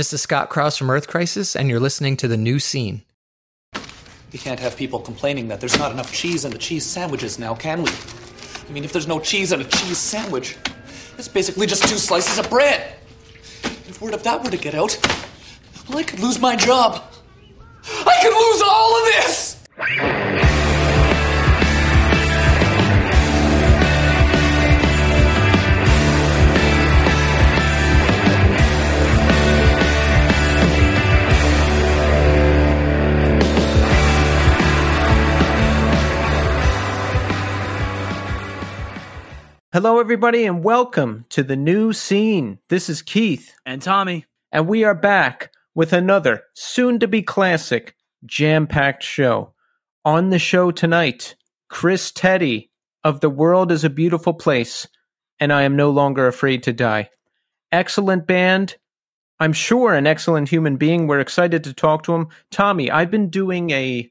This is Scott Crouse from Earth Crisis, and you're listening to The New Scene. We can't have people complaining that there's not enough cheese in the cheese sandwiches now, can we? I mean, if there's no cheese in a cheese sandwich, it's basically just two slices of bread. If word of that were to get out, well, I could lose my job. I could lose all of this! Hello, everybody, and welcome to the new scene. This is Keith, And Tommy. and we are back with another soon to be classic jam packed show. On the show tonight, Chris Teti of The World is a Beautiful Place, and I am no longer afraid to die. Excellent band. I'm sure an excellent human being. We're excited to talk to him. Tommy, I've been doing a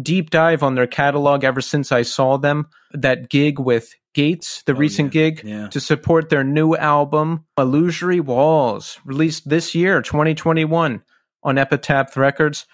deep dive on their catalog ever since I saw them. That gig with Gates, the oh, recent yeah, gig, yeah. to support their new album, Illusory Walls, released this year, 2021, on Epitaph Records.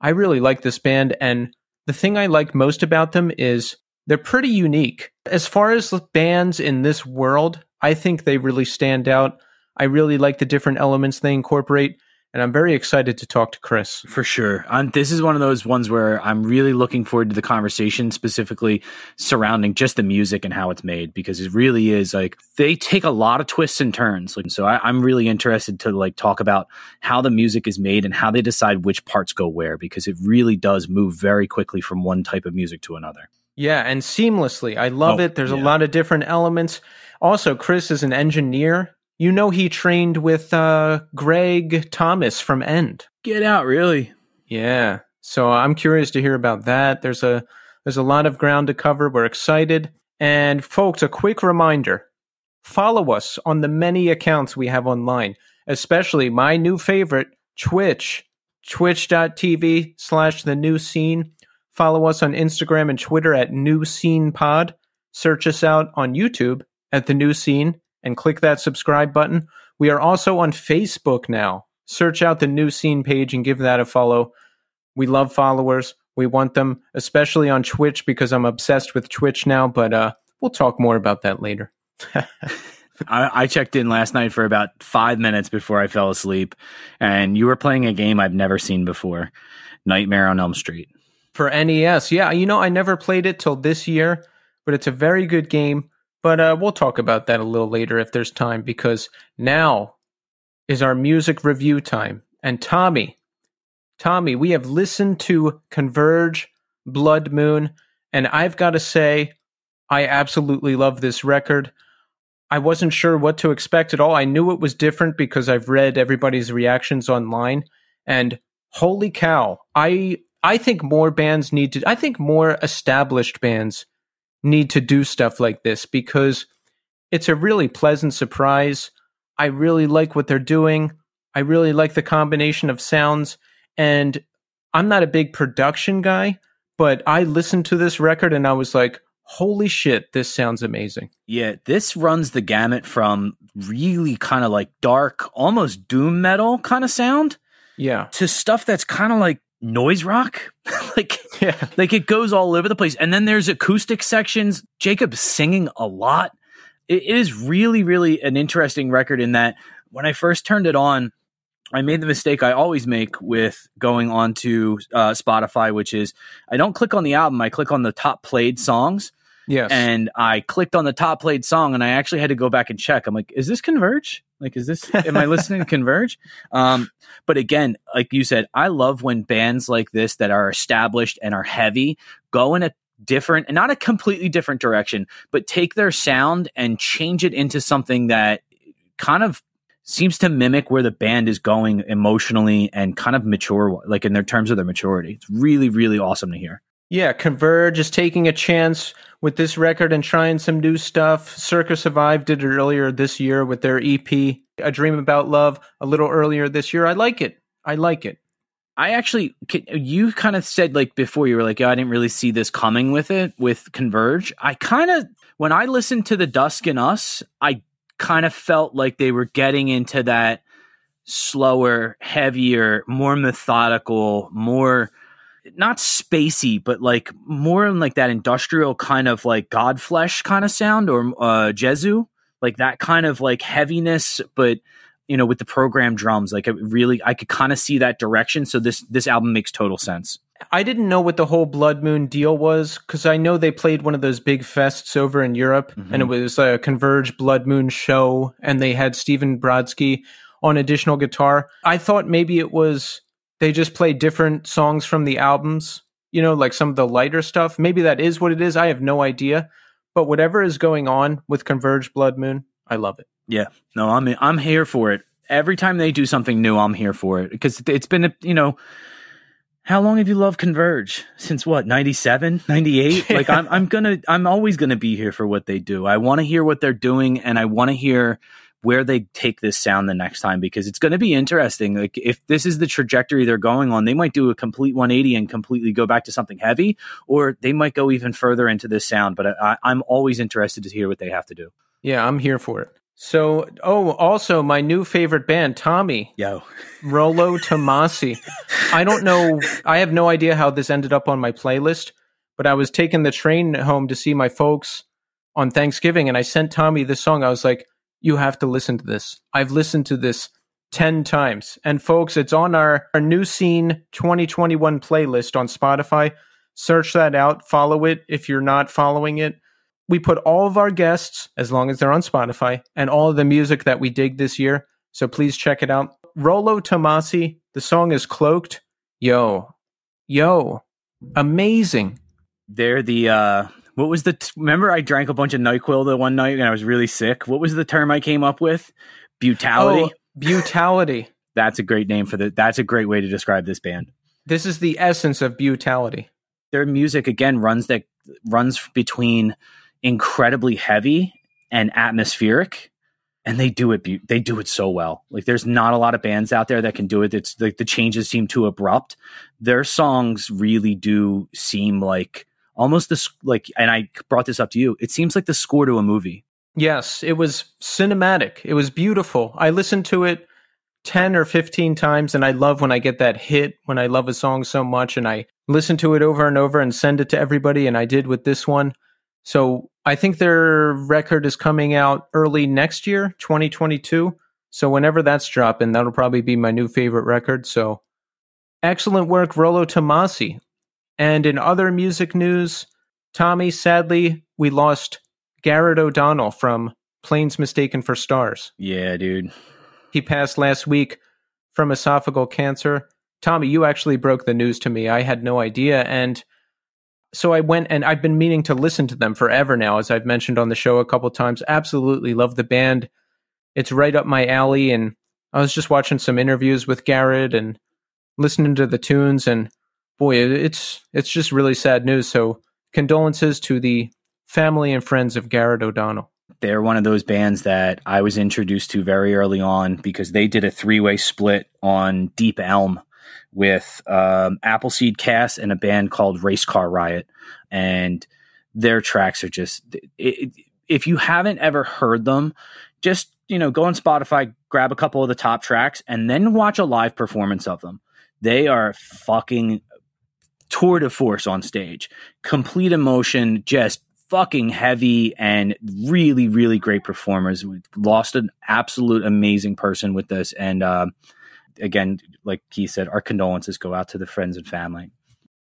I really like this band, and the thing I like most about them is they're pretty unique. As far as bands in this world, I think they really stand out. I really like the different elements they incorporate, and I'm very excited to talk to Chris. For sure. Um, this is one of those ones where I'm really looking forward to the conversation specifically surrounding just the music and how it's made because it really is like they take a lot of twists and turns. Like, so I, I'm really interested to like talk about how the music is made and how they decide which parts go where because it really does move very quickly from one type of music to another. Yeah, and seamlessly. I love Oh, it. There's a lot of different elements. Also, Chris is an engineer. You know, he trained with uh, Greg Thomas from End. Get out, really? Yeah. So I'm curious to hear about that. There's a there's a lot of ground to cover. We're excited. And folks, a quick reminder. Follow us on the many accounts we have online, especially my new favorite, Twitch, twitch.tv slash the new scene. Follow us on Instagram and Twitter at New Scene Pod. Search us out on YouTube at The New Scene and click that subscribe button. We are also on Facebook now. Search out the New Scene page and give that a follow. We love followers. We want them, especially on Twitch, because I'm obsessed with Twitch now, but uh, we'll talk more about that later. I, I checked in last night for about five minutes before I fell asleep, and you were playing a game I've never seen before Nightmare on Elm Street. For NES, yeah, you know, I never played it till this year, but it's a very good game. But uh, we'll talk about that a little later if there's time, because now is our music review time. And Tommy, Tommy, we have listened to Converge, Blood Moon, and I've got to say, I absolutely love this record. I wasn't sure what to expect at all. I knew it was different because I've read everybody's reactions online, and holy cow, I I think more bands need to. I think more established bands need to do stuff like this because it's a really pleasant surprise. I really like what they're doing. I really like the combination of sounds. And I'm not a big production guy, but I listened to this record and I was like, holy shit, this sounds amazing. Yeah, this runs the gamut from really kind of like dark, almost doom metal kind of sound Yeah. to stuff that's kind of like noise rock. like Yeah. like it goes all over the place. And then there's acoustic sections. Jacob's singing a lot. It, is really, really an interesting record in that when I first turned it on, I made the mistake I always make with going onto uh, Spotify, which is I don't click on the album, I click on the top played songs. Yes. And I clicked on the top played song and I actually had to go back and check. I'm like, is this Converge? Like, is this, am I listening to Converge? Um, but again, like you said, I love when bands like this that are established and are heavy go in a different and not a completely different direction, but take their sound and change it into something that kind of seems to mimic where the band is going emotionally and kind of mature, like in their terms of their maturity. It's really, really awesome to hear. Yeah, Converge is taking a chance with this record and trying some new stuff. Circa Survive did it earlier this year with their EP, A Dream About Love, a little earlier this year. I like it. I like it. I actually, you kind of said like before, you were like, yeah, I didn't really see this coming with it, with Converge. I kind of, when I listened to The Dusk in Us, I kind of felt like they were getting into that slower, heavier, more methodical, more not spacey, but like more in like that industrial kind of like Godflesh kind of sound or uh Jesu, like that kind of like heaviness, but you know, with the program drums, like it really I could kind of see that direction. So this this album makes total sense. I didn't know what the whole Blood Moon deal was because I know they played one of those big fests over in Europe, and it was a Converge Blood Moon show, and they had Stephen Brodsky on additional guitar. I thought maybe it was they just play different songs from the albums, you know, like some of the lighter stuff. Maybe that is what it is. I have no idea. But whatever is going on with Converge Blood Moon, I love it. Yeah, no, I'm I'm here for it. Every time they do something new, I'm here for it because it's been you know. How long have you loved Converge? Since what, 97, 98? Like I'm I'm going to I'm always going to be here for what they do. I want to hear what they're doing and I want to hear where they take this sound the next time because it's going to be interesting. Like if this is the trajectory they're going on, they might do a complete 180 and completely go back to something heavy, or they might go even further into this sound. But I, I'm always interested to hear what they have to do. Yeah, I'm here for it. So, oh, also my new favorite band, Tommy, Yo, Rolo Tomassi. I don't know. I have no idea how this ended up on my playlist, but I was taking the train home to see my folks on Thanksgiving, and I sent Tommy this song. I was like, "You have to listen to this." I've listened to this ten times, and folks, it's on our our new scene 2021 playlist on Spotify. Search that out. Follow it if you're not following it. We put all of our guests, as long as they're on Spotify, and all of the music that we dig this year. So please check it out. Rolo Tomassi. The song is Cloaked. Yo, yo, amazing. they're the uh what was the t- remember I drank a bunch of NyQuil the one night and I was really sick. What was the term I came up with? Butality. Oh, Butality. That's a great name for the that's a great way to describe this band. This is the essence of Butality. Their music again runs that runs between incredibly heavy and atmospheric and they do it they do it so well. Like there's not a lot of bands out there that can do it. It's like the changes seem too abrupt. Their songs really do seem like almost this like and I brought this up to you. It seems like the score to a movie. Yes, it was cinematic. It was beautiful. I listened to it 10 or 15 times and I love when I get that hit when I love a song so much and I listen to it over and over and send it to everybody and I did with this one. So I think their record is coming out early next year, 2022. So whenever that's dropping, that'll probably be my new favorite record. So excellent work, Rolo Tomassi. And in other music news, Tommy, sadly, we lost Gared O'Donnell from Planes Mistaken for Stars. Yeah, dude. He passed last week from esophageal cancer. Tommy, you actually broke the news to me. I had no idea. And so I went and I've been meaning to listen to them forever now, as I've mentioned on the show a couple times. Absolutely love the band. It's right up my alley. And I was just watching some interviews with Gared and listening to the tunes. And boy, it's it's just really sad news. So condolences to the family and friends of Gared O'Donnell. They're one of those bands that I was introduced to very early on because they did a three way split on Deep Elm with um, Appleseed Cast and a band called Race Car Riot. And their tracks are just, it, if you haven't ever heard them, just, you know, go on Spotify, grab a couple of the top tracks, and then watch a live performance of them. They are fucking tour de force on stage. Complete emotion, just fucking heavy and really, really great performers. We lost an absolute amazing person with this. And uh, again, like Keith said, our condolences go out to the friends and family.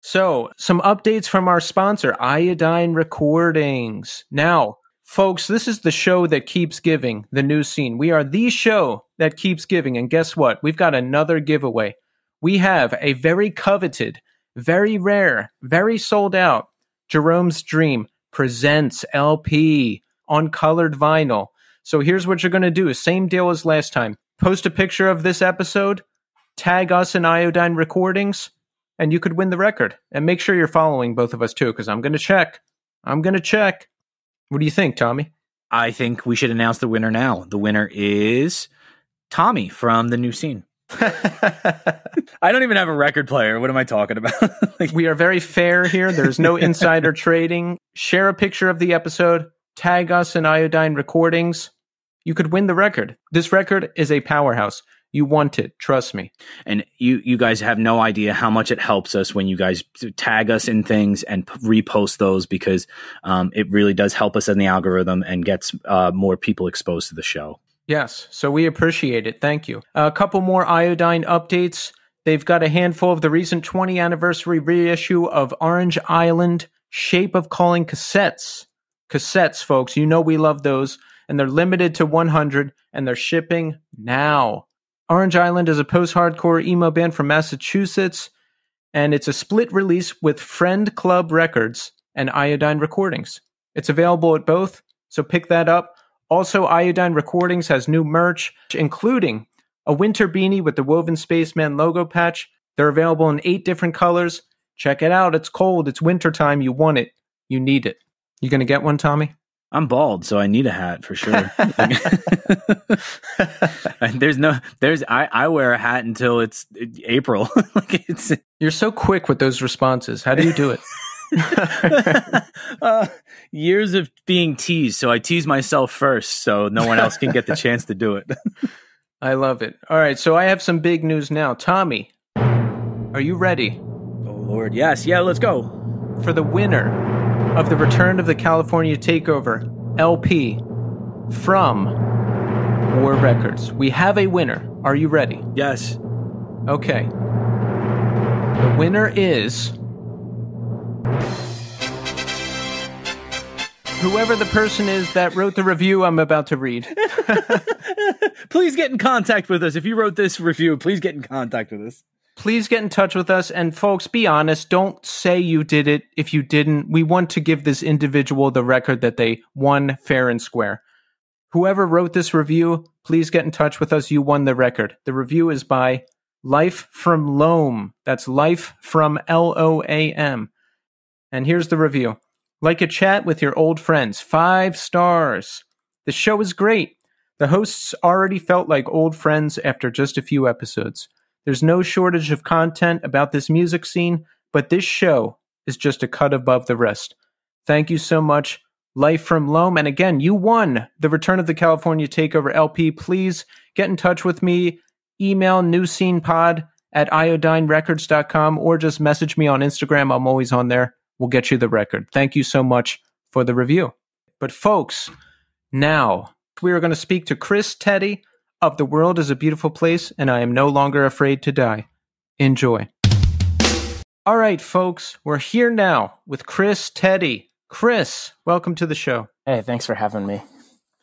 So, some updates from our sponsor, Iodine Recordings. Now, folks, this is the show that keeps giving, the new scene. We are the show that keeps giving. And guess what? We've got another giveaway. We have a very coveted, very rare, very sold out Jerome's Dream Presents LP on colored vinyl. So, here's what you're going to do same deal as last time. Post a picture of this episode, tag us in Iodine Recordings and you could win the record. And make sure you're following both of us too, because I'm going to check. I'm going to check. What do you think, Tommy? I think we should announce the winner now. The winner is Tommy from the new scene. I don't even have a record player. What am I talking about? like, we are very fair here. There's no insider trading. Share a picture of the episode, tag us in Iodine Recordings. You could win the record. This record is a powerhouse. You want it. Trust me. and you you guys have no idea how much it helps us when you guys tag us in things and p- repost those because um, it really does help us in the algorithm and gets uh, more people exposed to the show. Yes, so we appreciate it. Thank you. a couple more iodine updates. They've got a handful of the recent 20 anniversary reissue of Orange Island Shape of Calling cassettes. Cassettes, folks, you know we love those, and they're limited to 100, and they're shipping now. Orange Island is a post hardcore emo band from Massachusetts, and it's a split release with Friend Club Records and Iodine Recordings. It's available at both, so pick that up. Also, Iodine Recordings has new merch, including a winter beanie with the Woven Spaceman logo patch. They're available in eight different colors. Check it out. It's cold. It's wintertime. You want it. You need it. You going to get one, Tommy? I'm bald, so I need a hat for sure. There's no, there's I, I wear a hat until it's April. like it's You're so quick with those responses. How do you do it? uh, years of being teased, so I tease myself first, so no one else can get the chance to do it. I love it. All right, so I have some big news now. Tommy, are you ready oh Lord, yes, yeah, let's go. for the winner of the Return of the California Takeover LP from War Records? We have a winner. Are you ready? Yes, Okay. The winner is. Whoever the person is that wrote the review I'm about to read. please get in contact with us. If you wrote this review, please get in contact with us. Please get in touch with us. And folks, be honest. Don't say you did it if you didn't. We want to give this individual the record that they won fair and square. Whoever wrote this review, please get in touch with us. You won the record. The review is by Life from Loam. That's Life from L O A M. And here's the review Like a chat with your old friends, five stars. The show is great. The hosts already felt like old friends after just a few episodes. There's no shortage of content about this music scene, but this show is just a cut above the rest. Thank you so much, Life from Loam. And again, you won the Return of the California Takeover LP. Please get in touch with me. Email newscenepod at iodinerecords.com or just message me on Instagram. I'm always on there. We'll get you the record. Thank you so much for the review. But, folks, now we are going to speak to Chris Teti of The World is a Beautiful Place, and I am no longer afraid to die. Enjoy. All right, folks, we're here now with Chris Teti. Chris, welcome to the show. Hey, thanks for having me.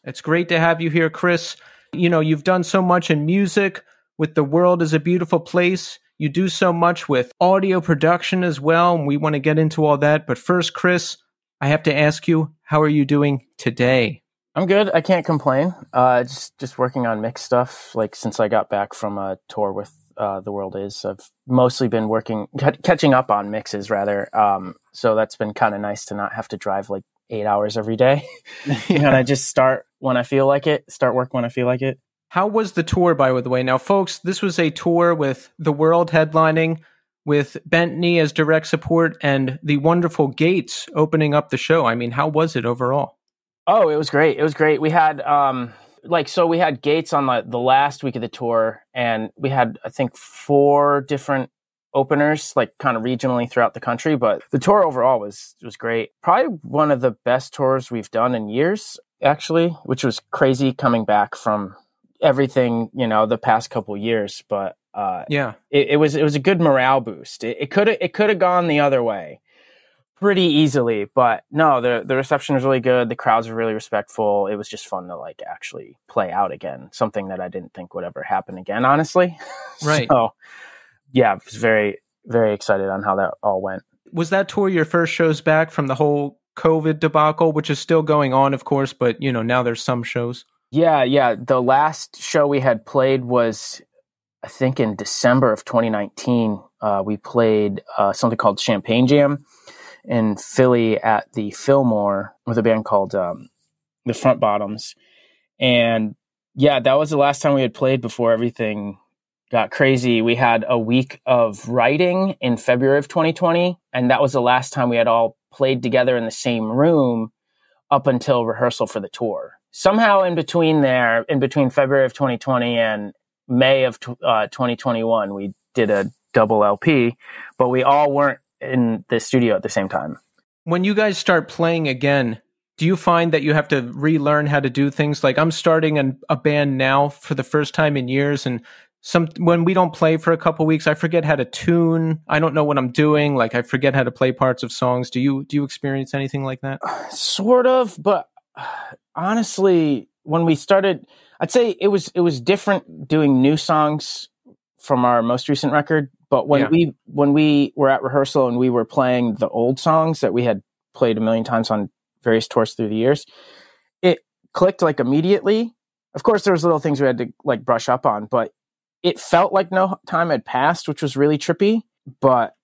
It's great to have you here, Chris. You know, you've done so much in music with The World is a Beautiful Place. You do so much with audio production as well, and we want to get into all that. But first, Chris, I have to ask you, how are you doing today? I'm good. I can't complain. Uh, just just working on mix stuff. Like since I got back from a tour with uh, the world is, I've mostly been working c- catching up on mixes rather. Um, so that's been kind of nice to not have to drive like eight hours every day. and I just start when I feel like it. Start work when I feel like it. How was the tour, by the way? Now, folks, this was a tour with the world headlining, with Bentley as direct support, and the wonderful Gates opening up the show. I mean, how was it overall? Oh, it was great. It was great. We had um like so we had Gates on the the last week of the tour and we had I think four different openers like kind of regionally throughout the country, but the tour overall was was great. Probably one of the best tours we've done in years actually, which was crazy coming back from everything, you know, the past couple years, but uh Yeah. it, it was it was a good morale boost. It could have it could have gone the other way pretty easily, but no, the the reception was really good. The crowds were really respectful. It was just fun to like actually play out again, something that I didn't think would ever happen again, honestly. Right. so, yeah, I was very very excited on how that all went. Was that tour your first shows back from the whole COVID debacle, which is still going on, of course, but you know, now there's some shows. Yeah, yeah. The last show we had played was, I think, in December of 2019. Uh, we played uh, something called Champagne Jam in Philly at the Fillmore with a band called um, the Front Bottoms. And yeah, that was the last time we had played before everything got crazy. We had a week of writing in February of 2020, and that was the last time we had all played together in the same room up until rehearsal for the tour. Somehow in between there, in between February of 2020 and May of uh, 2021. We did a double LP, but we all weren't in the studio at the same time. When you guys start playing again, do you find that you have to relearn how to do things? Like I'm starting an, a band now for the first time in years, and some when we don't play for a couple weeks, I forget how to tune. I don't know what I'm doing. Like I forget how to play parts of songs. Do you do you experience anything like that? Sort of, but honestly, when we started, I'd say it was it was different doing new songs from our most recent record. But when Yeah. we when we were at rehearsal and we were playing the old songs that we had played a million times on various tours through the years, it clicked like immediately. Of course, there was little things we had to like brush up on, but it felt like no time had passed, which was really trippy. But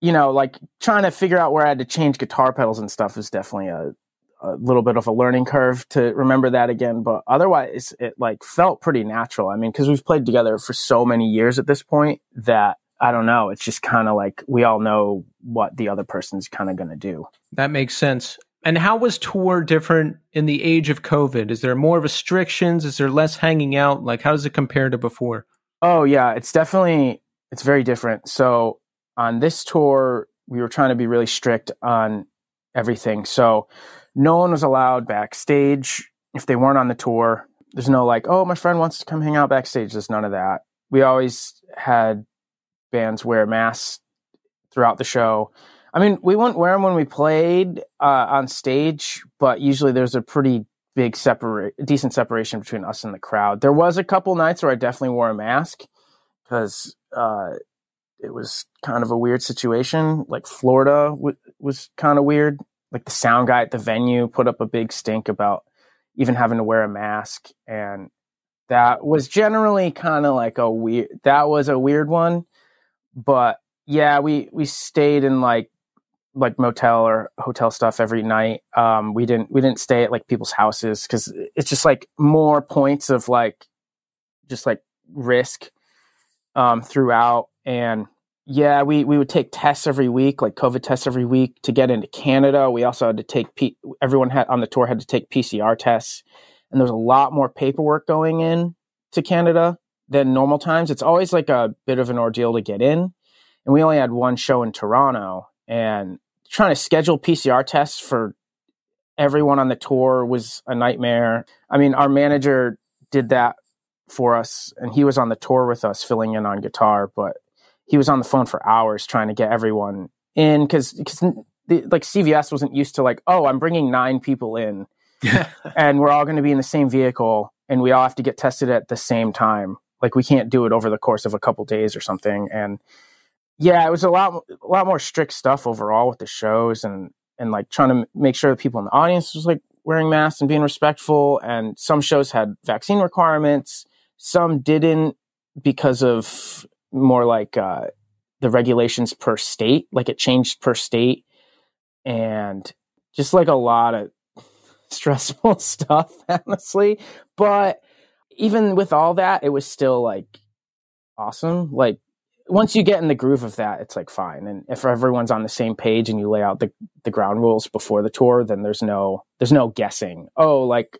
you know, like trying to figure out where I had to change guitar pedals and stuff is definitely a, a little bit of a learning curve to remember that again. But otherwise, it like felt pretty natural. I mean, because we've played together for so many years at this point that I don't know. It's just kind of like we all know what the other person's kind of going to do. That makes sense. And how was tour different in the age of COVID? Is there more restrictions? Is there less hanging out? Like, how does it compare to before? Oh yeah, it's definitely it's very different. So on this tour, we were trying to be really strict on everything. So no one was allowed backstage if they weren't on the tour. There's no like, oh, my friend wants to come hang out backstage. There's none of that. We always had bands wear masks throughout the show. I mean, we wouldn't wear them when we played uh, on stage, but usually there's a pretty big separate, decent separation between us and the crowd. There was a couple nights where I definitely wore a mask because uh, it was kind of a weird situation. Like Florida w- was kind of weird. Like the sound guy at the venue put up a big stink about even having to wear a mask, and that was generally kind of like a weird. That was a weird one, but yeah, we we stayed in like like motel or hotel stuff every night. Um, we didn't we didn't stay at like people's houses because it's just like more points of like just like risk um, throughout. And yeah, we we would take tests every week, like COVID tests every week to get into Canada. We also had to take P- everyone had on the tour had to take PCR tests, and there's a lot more paperwork going in to Canada than normal times. It's always like a bit of an ordeal to get in, and we only had one show in Toronto, and trying to schedule PCR tests for everyone on the tour was a nightmare. I mean, our manager did that for us, and he was on the tour with us, filling in on guitar, but he was on the phone for hours trying to get everyone in because because like CVS wasn't used to like, oh, I'm bringing nine people in, and we're all going to be in the same vehicle, and we all have to get tested at the same time. Like we can't do it over the course of a couple days or something, and yeah, it was a lot a lot more strict stuff overall with the shows and and like trying to make sure that people in the audience was like wearing masks and being respectful. And some shows had vaccine requirements, some didn't because of more like uh, the regulations per state. Like it changed per state, and just like a lot of stressful stuff, honestly. But even with all that, it was still like awesome. Like once you get in the groove of that, it's like fine. And if everyone's on the same page and you lay out the, the ground rules before the tour, then there's no there's no guessing. Oh, like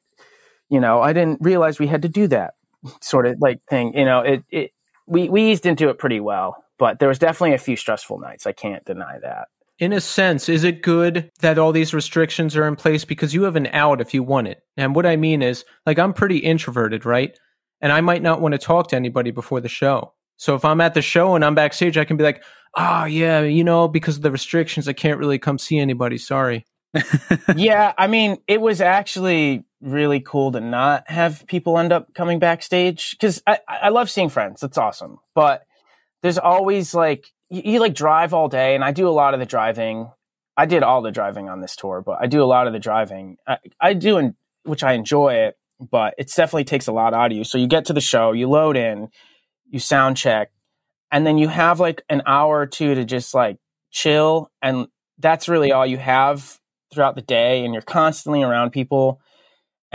you know, I didn't realize we had to do that sort of like thing. You know, it it we we eased into it pretty well, but there was definitely a few stressful nights. I can't deny that. In a sense, is it good that all these restrictions are in place because you have an out if you want it? And what I mean is, like, I'm pretty introverted, right? And I might not want to talk to anybody before the show. So if I'm at the show and I'm backstage, I can be like, oh, yeah, you know, because of the restrictions, I can't really come see anybody. Sorry. yeah, I mean, it was actually really cool to not have people end up coming backstage because I, I love seeing friends. That's awesome. But there's always like, you, you like drive all day, and I do a lot of the driving. I did all the driving on this tour, but I do a lot of the driving. I, I do, in, which I enjoy it, but it definitely takes a lot out of you. So you get to the show, you load in, you sound check, and then you have like an hour or two to just like chill. And that's really all you have throughout the day. And you're constantly around people.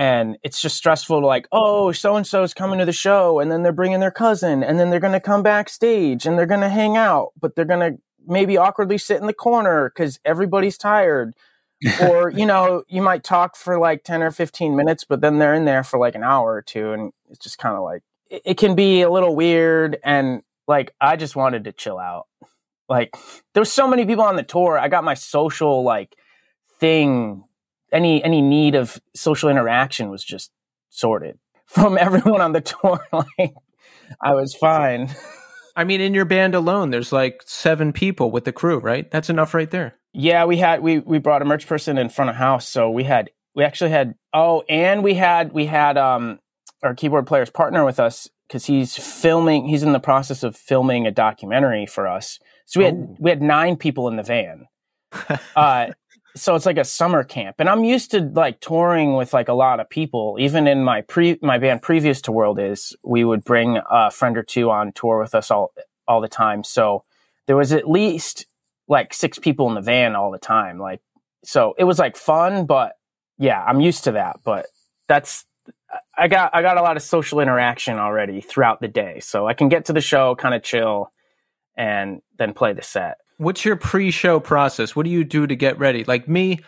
And it's just stressful to like, oh, so and so is coming to the show, and then they're bringing their cousin, and then they're going to come backstage and they're going to hang out, but they're going to maybe awkwardly sit in the corner because everybody's tired. or, you know, you might talk for like 10 or 15 minutes, but then they're in there for like an hour or two. And it's just kind of like, it, it can be a little weird and like I just wanted to chill out. Like there was so many people on the tour. I got my social like thing any any need of social interaction was just sorted from everyone on the tour. like I was fine. I mean, in your band alone, there's like seven people with the crew, right? That's enough right there. Yeah, we had we we brought a merch person in front of house, so we had we actually had oh, and we had we had um our keyboard player's partner with us because he's filming. He's in the process of filming a documentary for us. So we had Oh. we had nine people in the van. uh, so it's like a summer camp, and I'm used to like touring with like a lot of people. Even in my pre my band previous to World Is, we would bring a friend or two on tour with us all all the time. So there was at least like six people in the van all the time. Like so, it was like fun, but yeah, I'm used to that. But that's I got I got a lot of social interaction already throughout the day, so I can get to the show, kind of chill, and then play the set. What's your pre-show process? What do you do to get ready? Like me,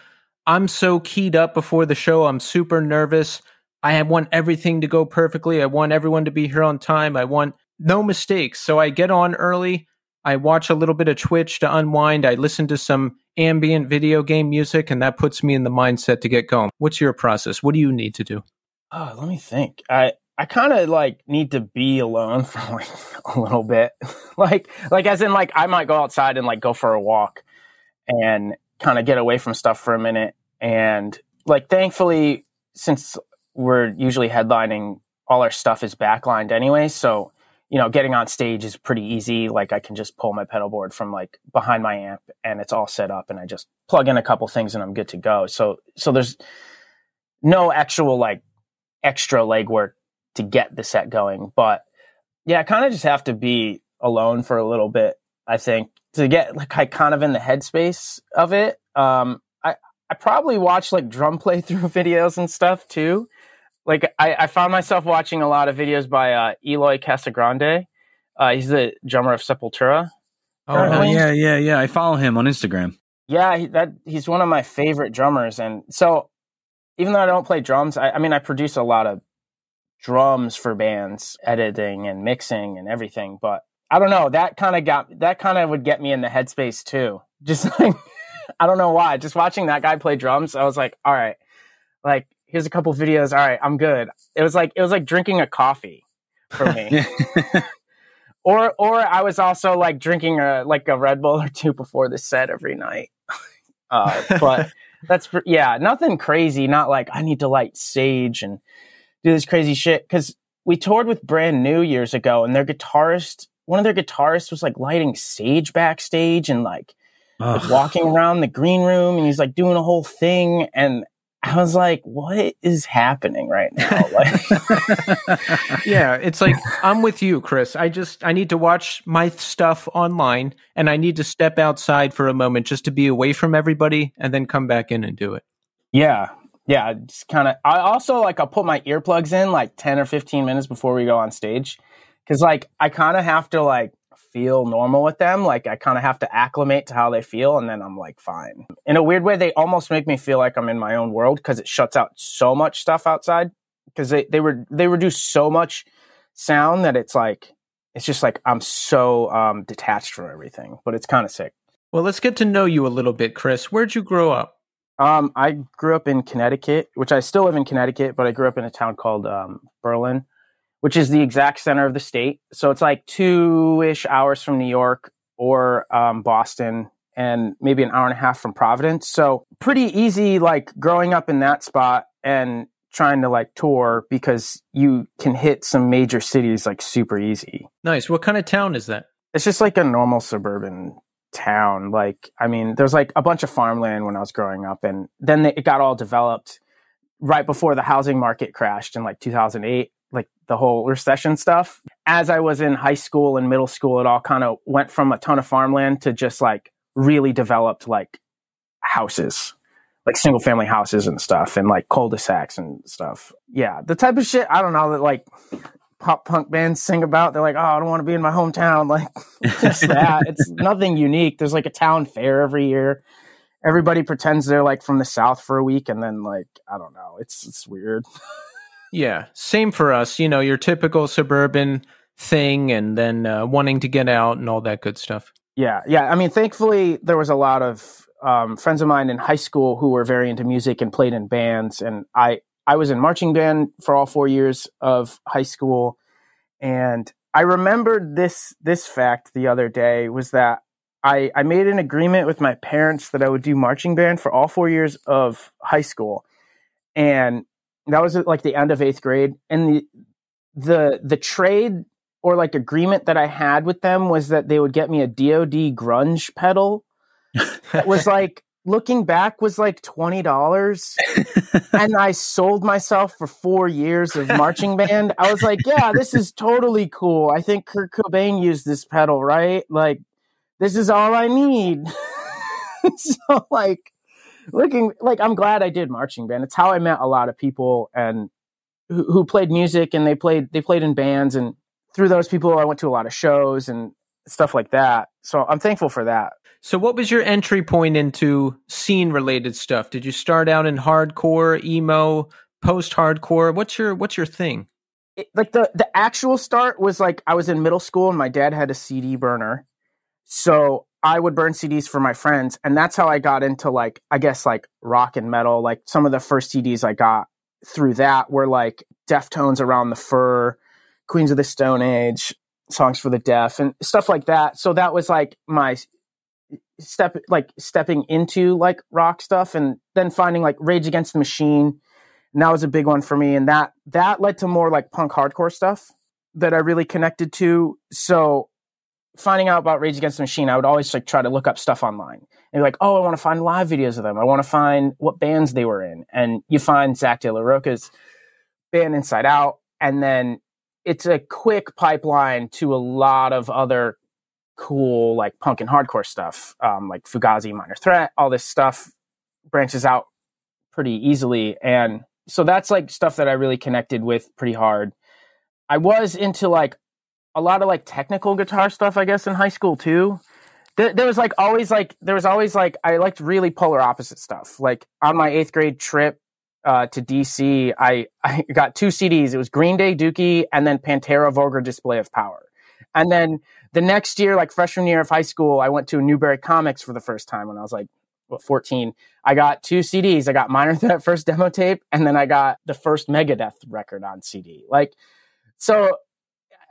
I'm so keyed up before the show. I'm super nervous. I want everything to go perfectly. I want everyone to be here on time. I want no mistakes. So I get on early. I watch a little bit of Twitch to unwind. I listen to some ambient video game music, and that puts me in the mindset to get going. What's your process? What do you need to do? Oh, let me think. I I kind of like need to be alone for like a little bit, like like as in like I might go outside and like go for a walk, and kind of get away from stuff for a minute. And like thankfully, since we're usually headlining, all our stuff is backlined anyway, so you know getting on stage is pretty easy. Like I can just pull my pedal board from like behind my amp, and it's all set up, and I just plug in a couple things, and I'm good to go. So so there's no actual like extra legwork to get the set going. But yeah, I kind of just have to be alone for a little bit, I think, to get like I kind of in the headspace of it. Um I I probably watch like drum playthrough videos and stuff too. Like I, I found myself watching a lot of videos by uh, Eloy Casagrande. Uh, he's the drummer of Sepultura. Oh, Oh, yeah, yeah, yeah. I follow him on Instagram. Yeah, he, that he's one of my favorite drummers, and so even though I don't play drums, I, I mean I produce a lot of drums for bands, editing and mixing and everything. But I don't know that kind of got that kind of would get me in the headspace too. Just like I don't know why, just watching that guy play drums, I was like, all right, like here's a couple videos. All right, I'm good. It was like it was like drinking a coffee for me. or or I was also like drinking a like a Red Bull or two before the set every night. uh, but that's yeah, nothing crazy. Not like I need to light sage and do this crazy shit. Because we toured with Brand New years ago, and their guitarist, one of their guitarists, was like lighting sage backstage and like like, walking around the green room, and he's like doing a whole thing, and. I was like, "What is happening right now?" Like, yeah, it's like I'm with you, Chris. I just I need to watch my stuff online and I need to step outside for a moment just to be away from everybody and then come back in and do it. Yeah. Yeah. Just kind of, I also like, I'll put my earplugs in like 10 or 15 minutes before we go on stage. Cause like, I kind of have to like feel normal with them. Like, I kind of have to acclimate to how they feel. And then I'm like, fine. In a weird way, they almost make me feel like I'm in my own world because it shuts out so much stuff outside. Cause they, they were, they reduce so much sound that it's like, it's just like I'm so um, detached from everything, but it's kind of sick. Well, let's get to know you a little bit, Chris. Where'd you grow up? Um, I grew up in Connecticut, which I still live in Connecticut, but I grew up in a town called um, Berlin, which is the exact center of the state. So it's like two ish hours from New York or um, Boston, and maybe an hour and a half from Providence. So pretty easy, like growing up in that spot and trying to like tour because you can hit some major cities like super easy. Nice. What kind of town is that? It's just like a normal suburban town. Like, I mean, there's like a bunch of farmland when I was growing up, and then it got all developed right before the housing market crashed in like 2008, like the whole recession stuff. As I was in high school and middle school, it all kind of went from a ton of farmland to just like really developed like houses. Like single family houses and stuff, and like cul-de-sacs and stuff. Yeah, the type of shit I don't know that like pop punk bands sing about. They're like, oh, I don't want to be in my hometown. Like, just that. It's nothing unique. There's like a town fair every year. Everybody pretends they're like from the South for a week, and then like, I don't know. It's it's weird. Yeah, same for us. You know, your typical suburban thing, and then uh, wanting to get out and all that good stuff. Yeah, yeah. I mean, thankfully, there was a lot of um, friends of mine in high school who were very into music and played in bands, and I I was in marching band for all four years of high school, and I remembered this this fact the other day was that I I made an agreement with my parents that I would do marching band for all four years of high school, and that was at like the end of eighth grade, and the the the trade or like agreement that I had with them was that they would get me a DoD grunge pedal. It was like looking back was like twenty dollars, and I sold myself for four years of marching band. I was like, yeah, this is totally cool. I think Kurt Cobain used this pedal, right? Like, this is all I need. so like looking like I'm glad I did marching band. It's how I met a lot of people and who, who played music and they played they played in bands and through those people I went to a lot of shows and stuff like that. So I'm thankful for that. So, what was your entry point into scene related stuff? Did you start out in hardcore, emo, post hardcore? What's your What's your thing? It, like the the actual start was like I was in middle school and my dad had a CD burner, so I would burn CDs for my friends, and that's how I got into like I guess like rock and metal. Like some of the first CDs I got through that were like Deftones around the fur, Queens of the Stone Age, Songs for the Deaf, and stuff like that. So that was like my step like stepping into like rock stuff and then finding like Rage Against the Machine. And that was a big one for me. And that that led to more like punk hardcore stuff that I really connected to. So finding out about Rage Against the Machine, I would always like try to look up stuff online and be like, oh, I want to find live videos of them. I want to find what bands they were in. And you find Zack de la Rocha's band Inside Out. And then it's a quick pipeline to a lot of other cool like punk and hardcore stuff, um, like Fugazi, Minor Threat, all this stuff branches out pretty easily. And so that's like stuff that I really connected with pretty hard. I was into like a lot of like technical guitar stuff, I guess, in high school too. There, there was like always like there was always like I liked really polar opposite stuff. Like on my eighth grade trip uh, to DC, I I got two CDs. It was Green Day, Dookie, and then Pantera, Vulgar Display of Power. And then the next year, like freshman year of high school, I went to Newbury Comics for the first time when I was like what, 14. I got two CDs. I got Minor Threat first demo tape, and then I got the first Megadeth record on CD. Like, so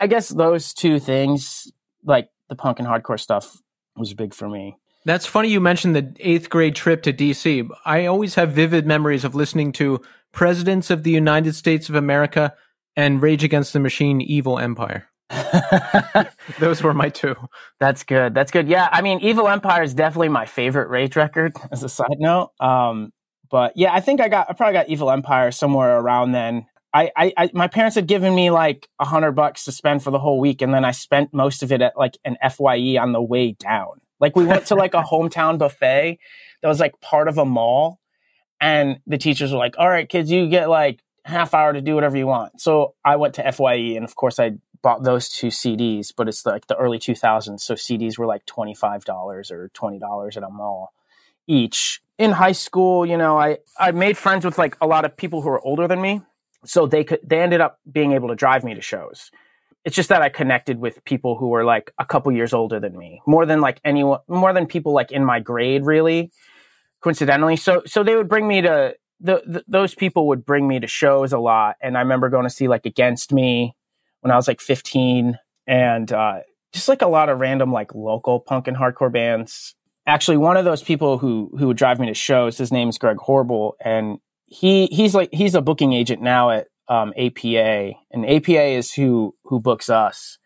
I guess those two things, like the punk and hardcore stuff, was big for me. That's funny you mentioned the eighth grade trip to DC. I always have vivid memories of listening to Presidents of the United States of America and Rage Against the Machine Evil Empire. Those were my two. That's good. That's good. Yeah, I mean, Evil Empire is definitely my favorite Rage record. As a side note, um, but yeah, I think I got I probably got Evil Empire somewhere around then. I, I, I my parents had given me like a hundred bucks to spend for the whole week, and then I spent most of it at like an Fye on the way down. Like we went to like a hometown buffet that was like part of a mall, and the teachers were like, "All right, kids, you get like half hour to do whatever you want." So I went to Fye, and of course I bought those two CDs, but it's like the early 2000s. So CDs were like $25 or $20 at a mall each. In high school, you know, I, I made friends with like a lot of people who were older than me. So they could, they ended up being able to drive me to shows. It's just that I connected with people who were like a couple years older than me, more than like anyone, more than people like in my grade, really, coincidentally. So, so they would bring me to, the, the, those people would bring me to shows a lot. And I remember going to see like Against Me when I was like 15 and uh, just like a lot of random like local punk and hardcore bands. Actually, one of those people who who would drive me to shows, his name is Greg Horbal, and he he's like he's a booking agent now at um, APA, and APA is who who books us.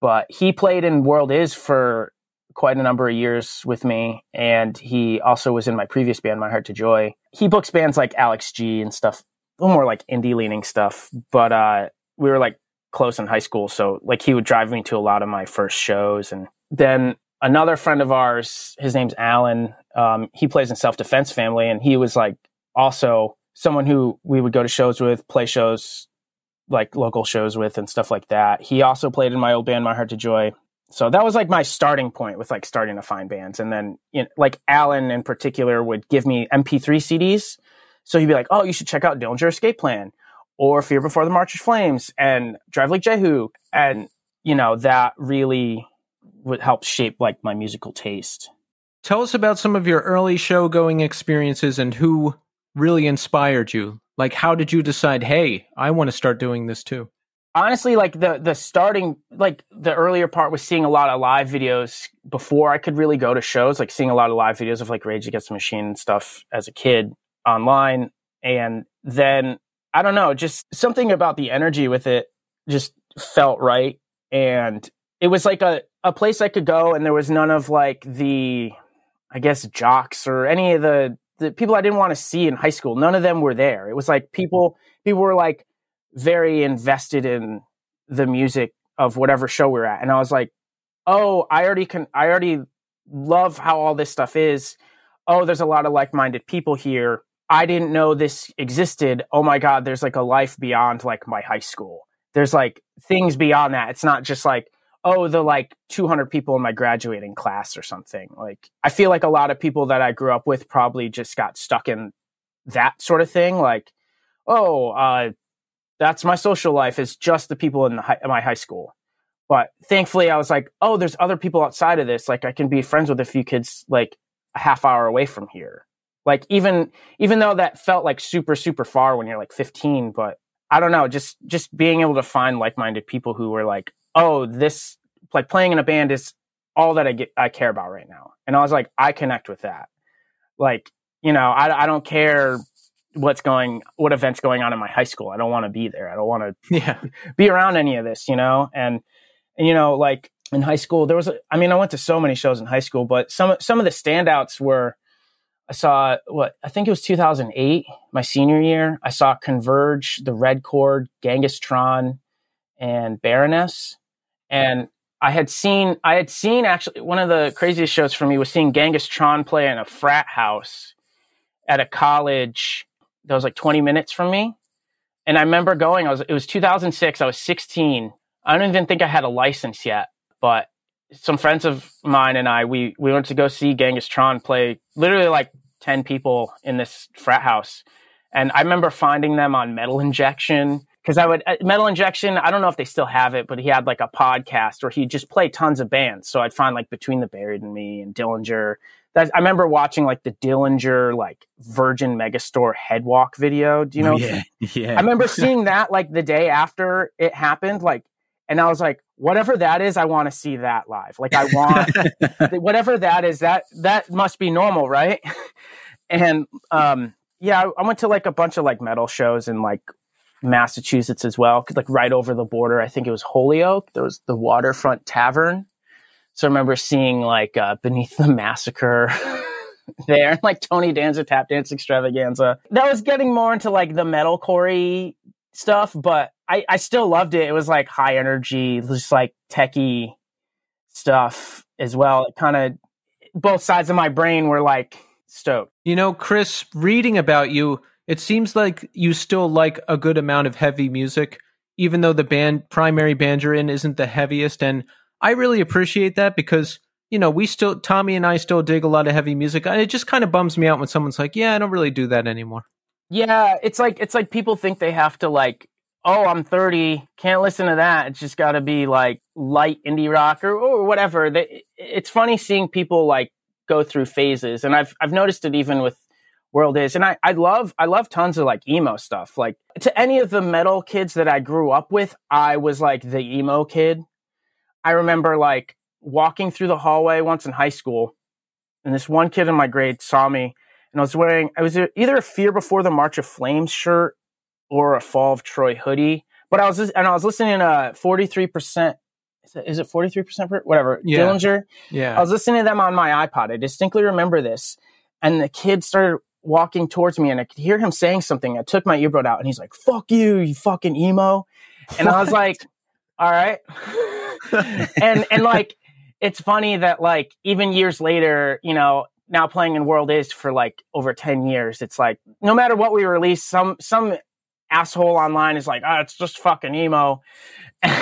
But he played in World Is for quite a number of years with me, and he also was in my previous band, My Heart to Joy. He books bands like Alex G and stuff, a little more like indie leaning stuff. But uh, we were like close in high school. So like he would drive me to a lot of my first shows. And then another friend of ours, his name's Alan. Um, he plays in Self Defense Family, and he was like also someone who we would go to shows with, play shows like local shows with, and stuff like that. He also played in my old band, My Heart to Joy. So that was like my starting point with like starting to find bands. And then you know, like Alan in particular would give me MP3 CDs. So he'd be like, "Oh, you should check out Dillinger Escape Plan." Or Fear Before the March of Flames and Drive Like Jehu. And, you know, that really would help shape like my musical taste. Tell us about some of your early show going experiences and who really inspired you. Like, how did you decide, hey, I want to start doing this too? honestly like the the starting like the earlier part was seeing a lot of live videos before I could really go to shows like seeing a lot of live videos of like Rage Against the Machine and stuff as a kid online and then I don't know just something about the energy with it just felt right and it was like a a place I could go and there was none of like the I guess jocks or any of the the people I didn't want to see in high school none of them were there it was like mm-hmm. people people were like very invested in the music of whatever show we're at. And I was like, oh, I already can, I already love how all this stuff is. Oh, there's a lot of like minded people here. I didn't know this existed. Oh my God, there's like a life beyond like my high school. There's like things beyond that. It's not just like, oh, the like 200 people in my graduating class or something. Like, I feel like a lot of people that I grew up with probably just got stuck in that sort of thing. Like, oh, uh, that's my social life is just the people in the high, my high school. But thankfully, I was like, oh, there's other people outside of this. Like, I can be friends with a few kids like a half hour away from here. Like, even even though that felt like super super far when you're like 15, but I don't know, just just being able to find like minded people who were like, oh, this like playing in a band is all that I get I care about right now. And I was like, I connect with that. Like, you know, I, I don't care what's going what events going on in my high school. I don't want to be there. I don't want to yeah. be around any of this, you know? And and you know, like in high school there was a, I mean, I went to so many shows in high school, but some some of the standouts were I saw what I think it was 2008, my senior year. I saw Converge, The Red Chord, Genghis Tron, and Baroness. And I had seen I had seen actually one of the craziest shows for me was seeing Genghis Tron play in a frat house at a college that was like 20 minutes from me. And I remember going, I was, it was 2006. I was 16. I don't even think I had a license yet, but some friends of mine and I, we, we went to go see Genghis Tron play literally like 10 people in this frat house. And I remember finding them on Metal Injection because I would, uh, Metal Injection, I don't know if they still have it, but he had like a podcast where he'd just play tons of bands. So I'd find like Between the Buried and Me and Dillinger that I remember watching like the Dillinger like Virgin Megastore headwalk video. Do you know? Yeah, yeah. I remember seeing that like the day after it happened, like, and I was like, whatever that is, I want to see that live. Like, I want whatever that is. That that must be normal, right? and um, yeah, I went to like a bunch of like metal shows in like Massachusetts as well, like right over the border. I think it was Holyoke. There was the Waterfront Tavern so I remember seeing like uh, Beneath the Massacre there, like Tony Danza Tap Dance Extravaganza. That was getting more into like the metalcore stuff, but I, I still loved it. It was like high energy, just like techie stuff as well. It kind of both sides of my brain were like stoked. You know, Chris, reading about you, it seems like you still like a good amount of heavy music, even though the band primary band you're in isn't the heaviest. And I really appreciate that because you know we still Tommy and I still dig a lot of heavy music. And it just kind of bums me out when someone's like, "Yeah, I don't really do that anymore." Yeah, it's like it's like people think they have to like, "Oh, I'm 30, can't listen to that." It's just got to be like light indie rock or, or whatever. It's funny seeing people like go through phases, and I've I've noticed it even with world is and I, I love i love tons of like emo stuff like to any of the metal kids that i grew up with i was like the emo kid I remember like walking through the hallway once in high school, and this one kid in my grade saw me, and I was wearing I was either a Fear Before the March of Flames shirt or a Fall of Troy hoodie. But I was and I was listening uh, to forty three percent. Is it forty three percent? Whatever. Yeah. Dillinger. Yeah. I was listening to them on my iPod. I distinctly remember this, and the kid started walking towards me, and I could hear him saying something. I took my earbud out, and he's like, "Fuck you, you fucking emo," and I was like, "All right." and and like it's funny that like even years later, you know, now playing in World is for like over 10 years, it's like no matter what we release, some some asshole online is like, oh, it's just fucking emo. and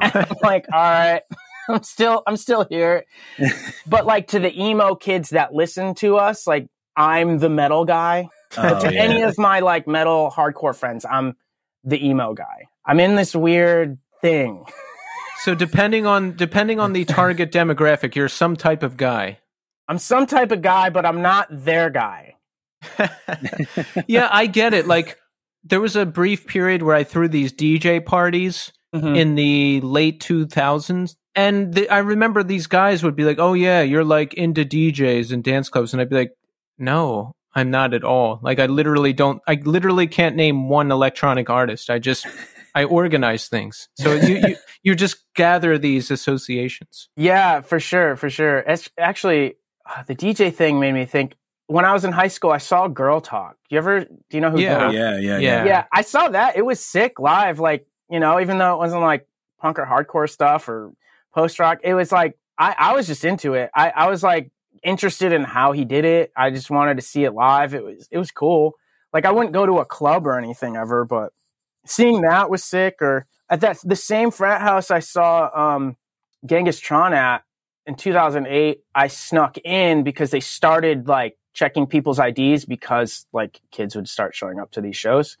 I'm like, all right. I'm still I'm still here. but like to the emo kids that listen to us, like I'm the metal guy. Oh, to yeah. any of my like metal hardcore friends, I'm the emo guy. I'm in this weird thing. So depending on depending on the target demographic, you're some type of guy. I'm some type of guy, but I'm not their guy. yeah, I get it. Like there was a brief period where I threw these DJ parties Mhm. in the late 2000s and the, I remember these guys would be like, "Oh yeah, you're like into DJs and dance clubs." And I'd be like, "No, I'm not at all. Like I literally don't I literally can't name one electronic artist. I just I organize things. So you you, you just gather these associations. Yeah, for sure, for sure. It's actually uh, the DJ thing made me think. When I was in high school, I saw Girl Talk. Do you ever? Do you know who? Yeah. Girl yeah, yeah, Yeah. yeah, I saw that. It was sick live. Like, you know, even though it wasn't like punk or hardcore stuff or post rock, it was like, I, I was just into it. I, I was like interested in how he did it. I just wanted to see it live. It was, it was cool. Like, I wouldn't go to a club or anything ever, but seeing that was sick. Or at that, the same frat house I saw, um, Genghis Tron at in 2008, I snuck in because they started like checking people's IDs because like kids would start showing up to these shows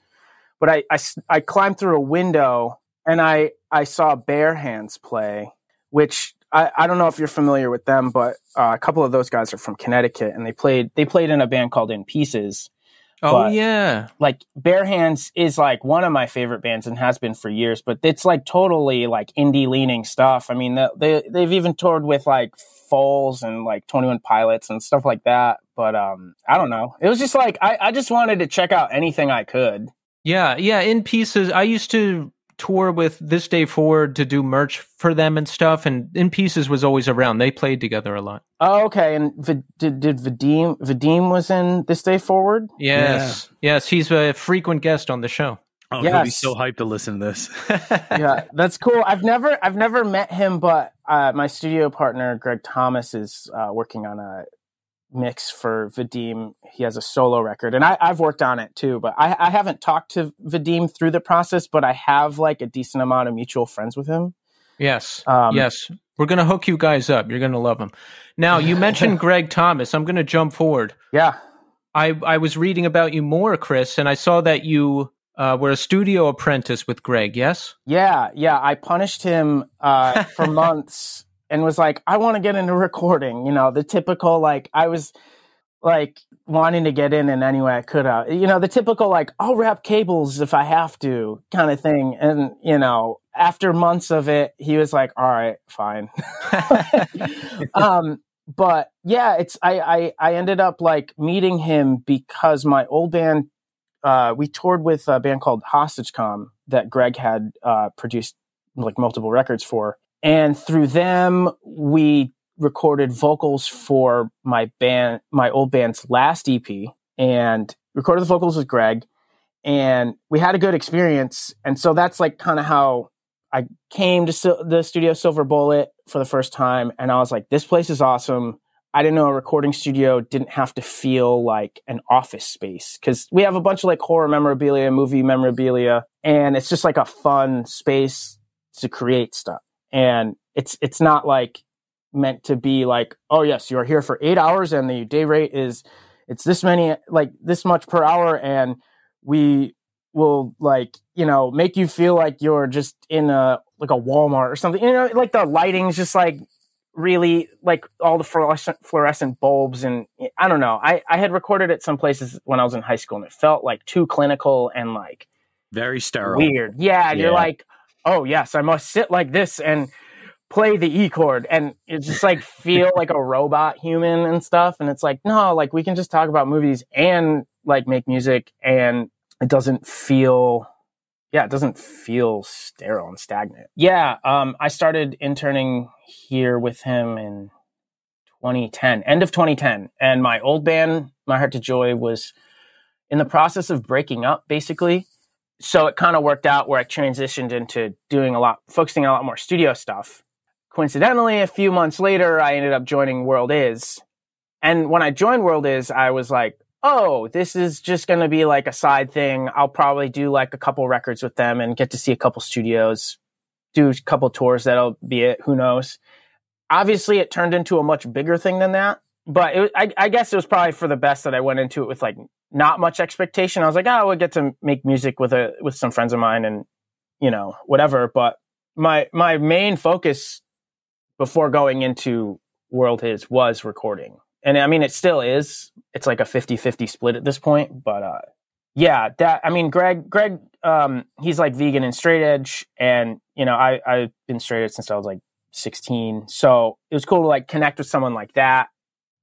but I I climbed through a window and I I saw Bear Hands play, which I, I don't know if you're familiar with them, but uh, a couple of those guys are from Connecticut and they played they played in a band called In Pieces. Oh But- yeah. Like Bear Hands is like one of my favorite bands and has been for years, but it's like totally like indie leaning stuff. I mean, the, they they've even toured with like Foals and like Twenty One Pilots and stuff like that. But um, I don't know. It was just like I, I just wanted to check out anything I could. Yeah, yeah, in pieces. I used to tour with This Day Forward to do merch for them and stuff, and In Pieces was always around. They played together a lot. Oh, okay. And v- did did Vadim Vadim was in this day forward? Yes, yes, he's a frequent guest on the show. Oh, he'll be so hyped to listen to this. yeah, that's cool. I've never I've never met him, but uh, my studio partner Greg Thomas is uh, working on a mix for Vadim. He has a solo record, and I, I've worked on it too. But I, I haven't talked to Vadim through the process, but I have like a decent amount of mutual friends with him. Yes, Um, yes, we're gonna hook you guys up. You're gonna love him. Now, you mentioned Greg Thomas. I'm gonna jump forward. Yeah, I I was reading about you more, Chris, and I saw that you uh, were a studio apprentice with Greg. Yes. Yeah, yeah. I punished him uh, for months and was like, I want to get into recording. You know, the typical like I was like wanting to get in in any way I could. Uh, you know, the typical like I'll wrap cables if I have to kind of thing. And you know, after months of it, he was like, "All right, fine." um, but yeah, it's I, I I ended up like meeting him because my old band uh, we toured with a band called Hostage Calm that Greg had uh, produced like multiple records for, and through them we recorded vocals for my band, my old band's last EP, and recorded the vocals with Greg, and we had a good experience, and so that's like kind of how I came to the studio Silver Bullet for the first time, and I was like, this place is awesome. I didn't know a recording studio didn't have to feel like an office space because we have a bunch of like horror memorabilia, movie memorabilia, and it's just like a fun space to create stuff. And it's it's not like meant to be like, oh yes, you are here for eight hours and the day rate is it's this many like this much per hour, and we will like you know make you feel like you're just in a like a Walmart or something. You know, like the lighting's just like really like all the fluorescent, fluorescent bulbs and I don't know. I, I had recorded it some places when I was in high school and it felt like too clinical and like Very sterile. weird. Yeah, and you're like, oh yes, I must sit like this and play the E chord and it just like feel like a robot human and stuff. And it's like, no, like we can just talk about movies and like make music and it doesn't feel yeah, it doesn't feel sterile and stagnant. Yeah, um, I started interning here with him in 2010, end of 2010, and my old band, My Heart to Joy, was in the process of breaking up, basically. So it kind of worked out where I transitioned into doing a lot, focusing on a lot more studio stuff. Coincidentally, a few months later, I ended up joining World Is, and when I joined World Is, I was like, oh, this is just going to be like a side thing. I'll probably do like a couple records with them and get to see a couple studios, do a couple tours. That'll be it. Who knows? Obviously, it turned into a much bigger thing than that. But it, I, I guess it was probably for the best that I went into it with like not much expectation. I was like, oh, I would get to make music with a with some friends of mine, and you know whatever. But my my main focus before going into World Is was recording. And I mean, it still is. It's like a 50 50 split at this point. But uh, yeah, that, I mean, Greg, Greg, um, he's like vegan and straight edge. And, you know, I, I've been straight edge since I was like 16. So it was cool to like connect with someone like that.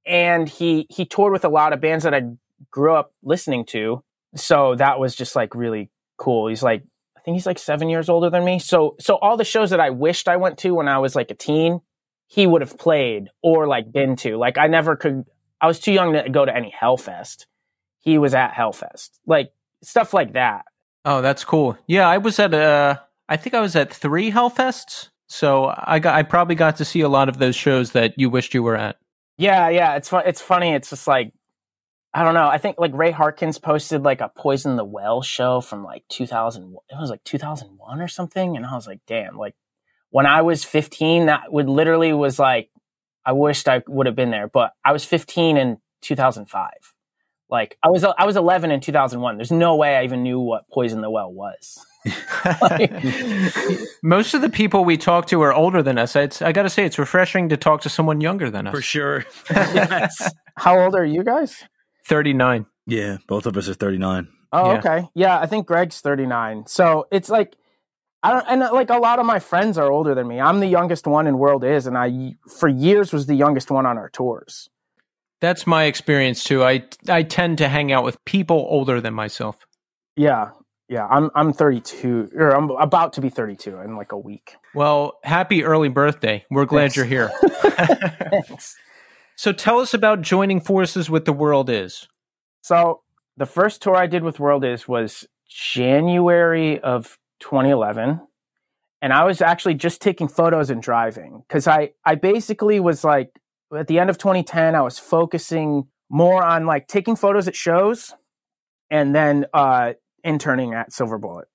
And he, he toured with a lot of bands that I grew up listening to. So that was just like really cool. He's like, I think he's like seven years older than me. So, so all the shows that I wished I went to when I was like a teen, he would have played or like been to. Like I never could. I was too young to go to any Hellfest. He was at Hellfest, like stuff like that. Oh, that's cool. Yeah, I was at uh I think I was at three Hellfests. So I got I probably got to see a lot of those shows that you wished you were at. Yeah, yeah. It's. It's funny. It's just like I don't know. I think like Ray Harkins posted like a Poison the Well show from like 2000. It was like 2001 or something, and I was like, damn, like when I was 15, that would literally was like, I wished I would have been there, but I was 15 in 2005. Like I was, I was 11 in 2001. There's no way I even knew what Poison the Well was. like, Most of the people we talk to are older than us. It's, I got to say, it's refreshing to talk to someone younger than us. For sure. yes. How old are you guys? 39. Yeah, both of us are 39. Oh, Yeah. okay. Yeah, I think Greg's 39. So it's like, I don't, and like a lot of my friends are older than me. I'm the youngest one in World Is, and I, for years, was the youngest one on our tours. That's my experience too. I I tend to hang out with people older than myself. Yeah. Yeah. I'm, I'm 32, or I'm about to be 32 in like a week. Well, happy early birthday. We're glad Thanks. you're here. Thanks. So tell us about joining forces with the world is. So the first tour I did with World Is was January of 2011. And I was actually just taking photos and driving because I, I basically was like, at the end of 2010, I was focusing more on like taking photos at shows and then uh, interning at Silver Bullet.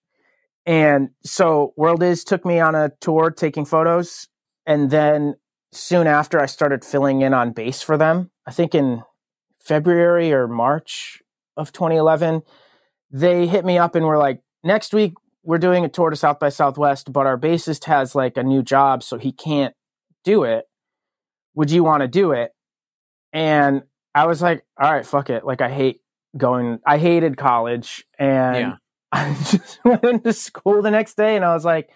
And so World Is took me on a tour taking photos. And then soon after, I started filling in on bass for them. I think in February or March of 2011, they hit me up and were like, next week we're doing a tour to South by Southwest, but our bassist has like a new job, so he can't do it. Would you want to do it? And I was like, all right, fuck it. Like I hate going, I hated college and Yeah. I just went into school the next day and I was like,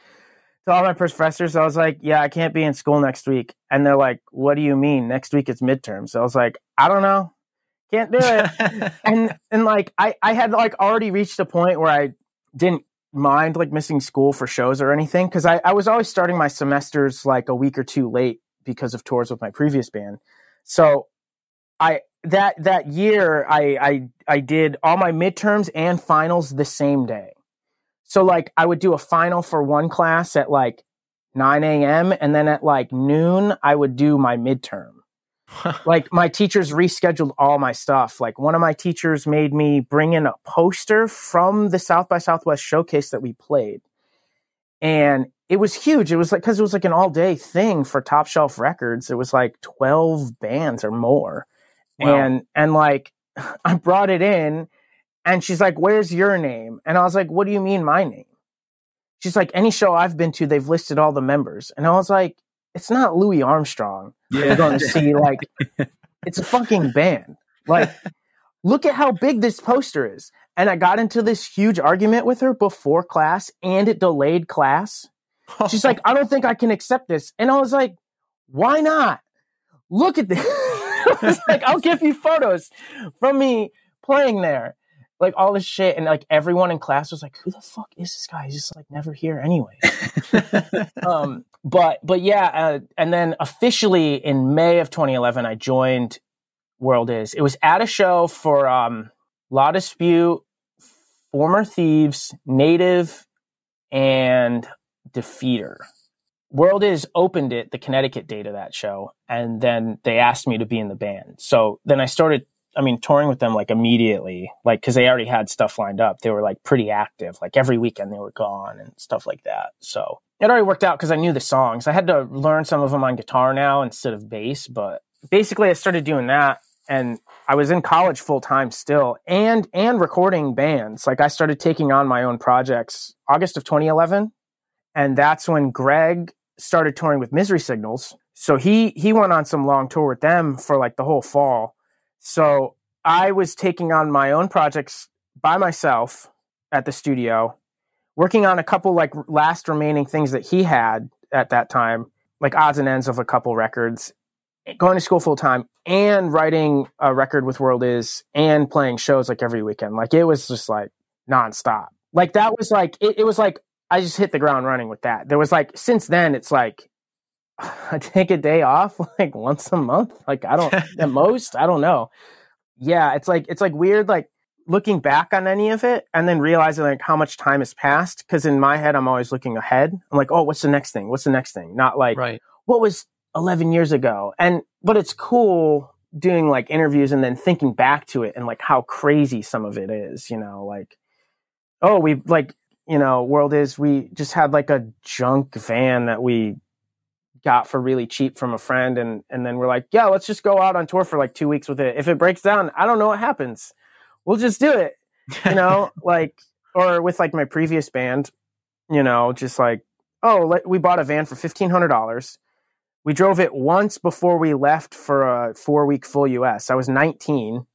to all my professors, I was like, yeah, I can't be in school next week. And they're like, what do you mean? Next week it's midterm. So I was like, I don't know. Can't do it. and and like I, I had like already reached a point where I didn't mind like missing school for shows or anything. Cause I, I was always starting my semesters like a week or two late because of tours with my previous band. So I that that year I I I did all my midterms and finals the same day. So like I would do a final for one class at like 9 a.m. and then at like noon I would do my midterm. like my teachers rescheduled all my stuff. Like one of my teachers made me bring in a poster from the South by Southwest showcase that we played. And it was huge. It was like cuz it was like an all-day thing for Top Shelf Records. It was like 12 bands or more. Wow. And and like I brought it in and she's like, "Where's your name?" And I was like, "What do you mean my name?" She's like, "Any show I've been to, they've listed all the members." And I was like, "It's not Louis Armstrong. You're going to see like it's a fucking band. Like look at how big this poster is." And I got into this huge argument with her before class and it delayed class. She's like, "I don't think I can accept this." And I was like, "Why not? Look at this." I was like, "I'll give you photos from me playing there." Like all this shit, and like everyone in class was like, "Who the fuck is this guy? He's just like never here anyway." um, but but yeah, uh, and then officially in May of 2011, I joined World Is. It was at a show for um, La Dispute, Former Thieves, Native, and Defeater. World Is opened it, the Connecticut date of that show, and then they asked me to be in the band. So then I started, I mean, touring with them like immediately, like because they already had stuff lined up. They were like pretty active, like every weekend they were gone and stuff like that. So it already worked out because I knew the songs. I had to learn some of them on guitar now instead of bass, but basically I started doing that and I was in college full time still and and recording bands. Like I started taking on my own projects August of 2011 and that's when Greg started touring with Misery Signals. So he he went on some long tour with them for like the whole fall. So I was taking on my own projects by myself at the studio, working on a couple like last remaining things that he had at that time, like odds and ends of a couple records, going to school full time and writing a record with World Is and playing shows like every weekend. Like it was just like nonstop. Like that was like it, it was like I just hit the ground running with that. There was like since then it's like I take a day off like once a month. Like I don't at most, I don't know. Yeah, it's like it's like weird like looking back on any of it and then realizing like how much time has passed because in my head I'm always looking ahead. I'm like, "Oh, what's the next thing? What's the next thing?" Not like Right. what was 11 years ago. And but it's cool doing like interviews and then thinking back to it and like how crazy some of it is, you know, like oh, we like, you know, world is we just had like a junk van that we got for really cheap from a friend and and then we're like, yeah, let's just go out on tour for like 2 weeks with it. If it breaks down, I don't know what happens. We'll just do it. You know, like or with like my previous band, you know, just like oh, let, we bought a van for $1500 we drove it once before we left for a four week full US. I was 19.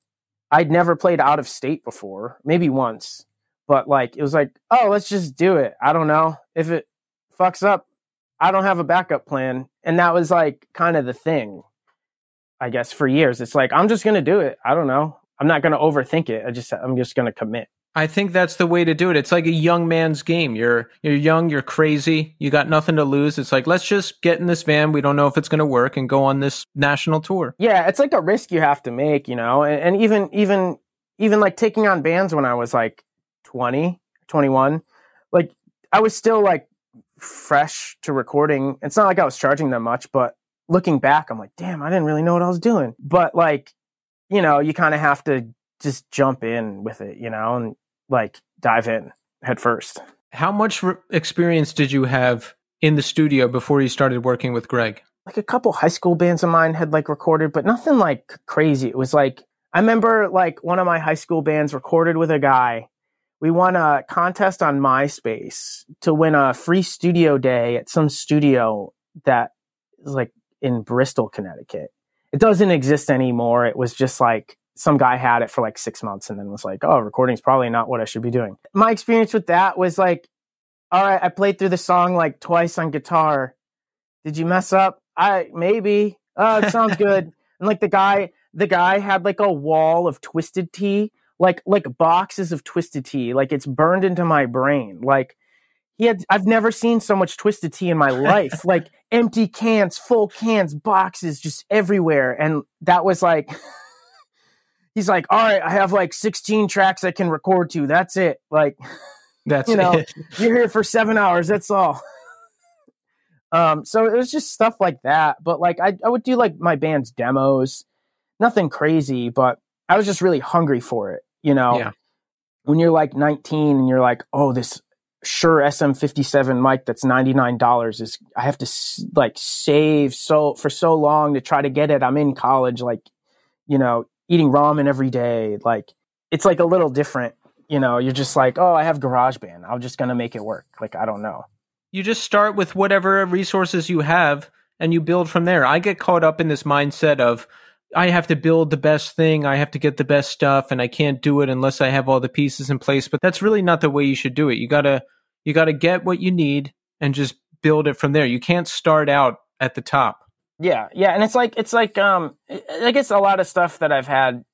I'd never played out of state before, maybe once, but like it was like, oh, let's just do it. I don't know if it fucks up. I don't have a backup plan, and that was like kind of the thing, I guess, for years. It's like I'm just gonna do it. I don't know. I'm not gonna overthink it. I just I'm just gonna commit. I think that's the way to do it. It's like a young man's game. You're you're young, you're crazy, you got nothing to lose. It's like let's just get in this van. We don't know if it's going to work and go on this national tour. Yeah, it's like a risk you have to make, you know. And, and even even even like taking on bands when I was like 20, 21, like I was still like fresh to recording. It's not like I was charging them much, but looking back, I'm like, damn, I didn't really know what I was doing. But like, you know, you kind of have to just jump in with it, you know, and like dive in head first. How much re- experience did you have in the studio before you started working with Greg? Like a couple high school bands of mine had like recorded, but nothing like crazy. It was like I remember like one of my high school bands recorded with a guy. We won a contest on MySpace to win a free studio day at some studio that is like in Bristol, Connecticut. It doesn't exist anymore. It was just like some guy had it for like six months and then was like, oh, recording's probably not what I should be doing. My experience with that was like, all right, I played through the song like twice on guitar. Did you mess up? I maybe. Oh, it sounds good. and like the guy, the guy had like a wall of twisted tea, like like boxes of twisted tea. Like it's burned into my brain. Like he had I've never seen so much twisted tea in my life. like empty cans, full cans, boxes just everywhere. And that was like he's like, all right, I have like 16 tracks I can record to. That's it. Like, That's you know, it. you're here for seven hours. That's all. um, so it was just stuff like that. But like, I, I would do like my band's demos, nothing crazy, but I was just really hungry for it. You know, Yeah. when you're like 19 and you're like, oh, this Shure SM57 mic that's $99 is, I have to s- like save so for so long to try to get it. I'm in college, like, you know, eating ramen every day. Like, it's like a little different. You know, you're just like, oh, I have GarageBand. I'm just going to make it work. Like, I don't know. you just start with whatever resources you have and you build from there. I get caught up in this mindset of I have to build the best thing, I have to get the best stuff and I can't do it unless I have all the pieces in place, but that's really not the way you should do it. You got to you got to get what you need and just build it from there. You can't start out at the top. Yeah, yeah, and it's like it's like um, I I guess a lot of stuff that I've had,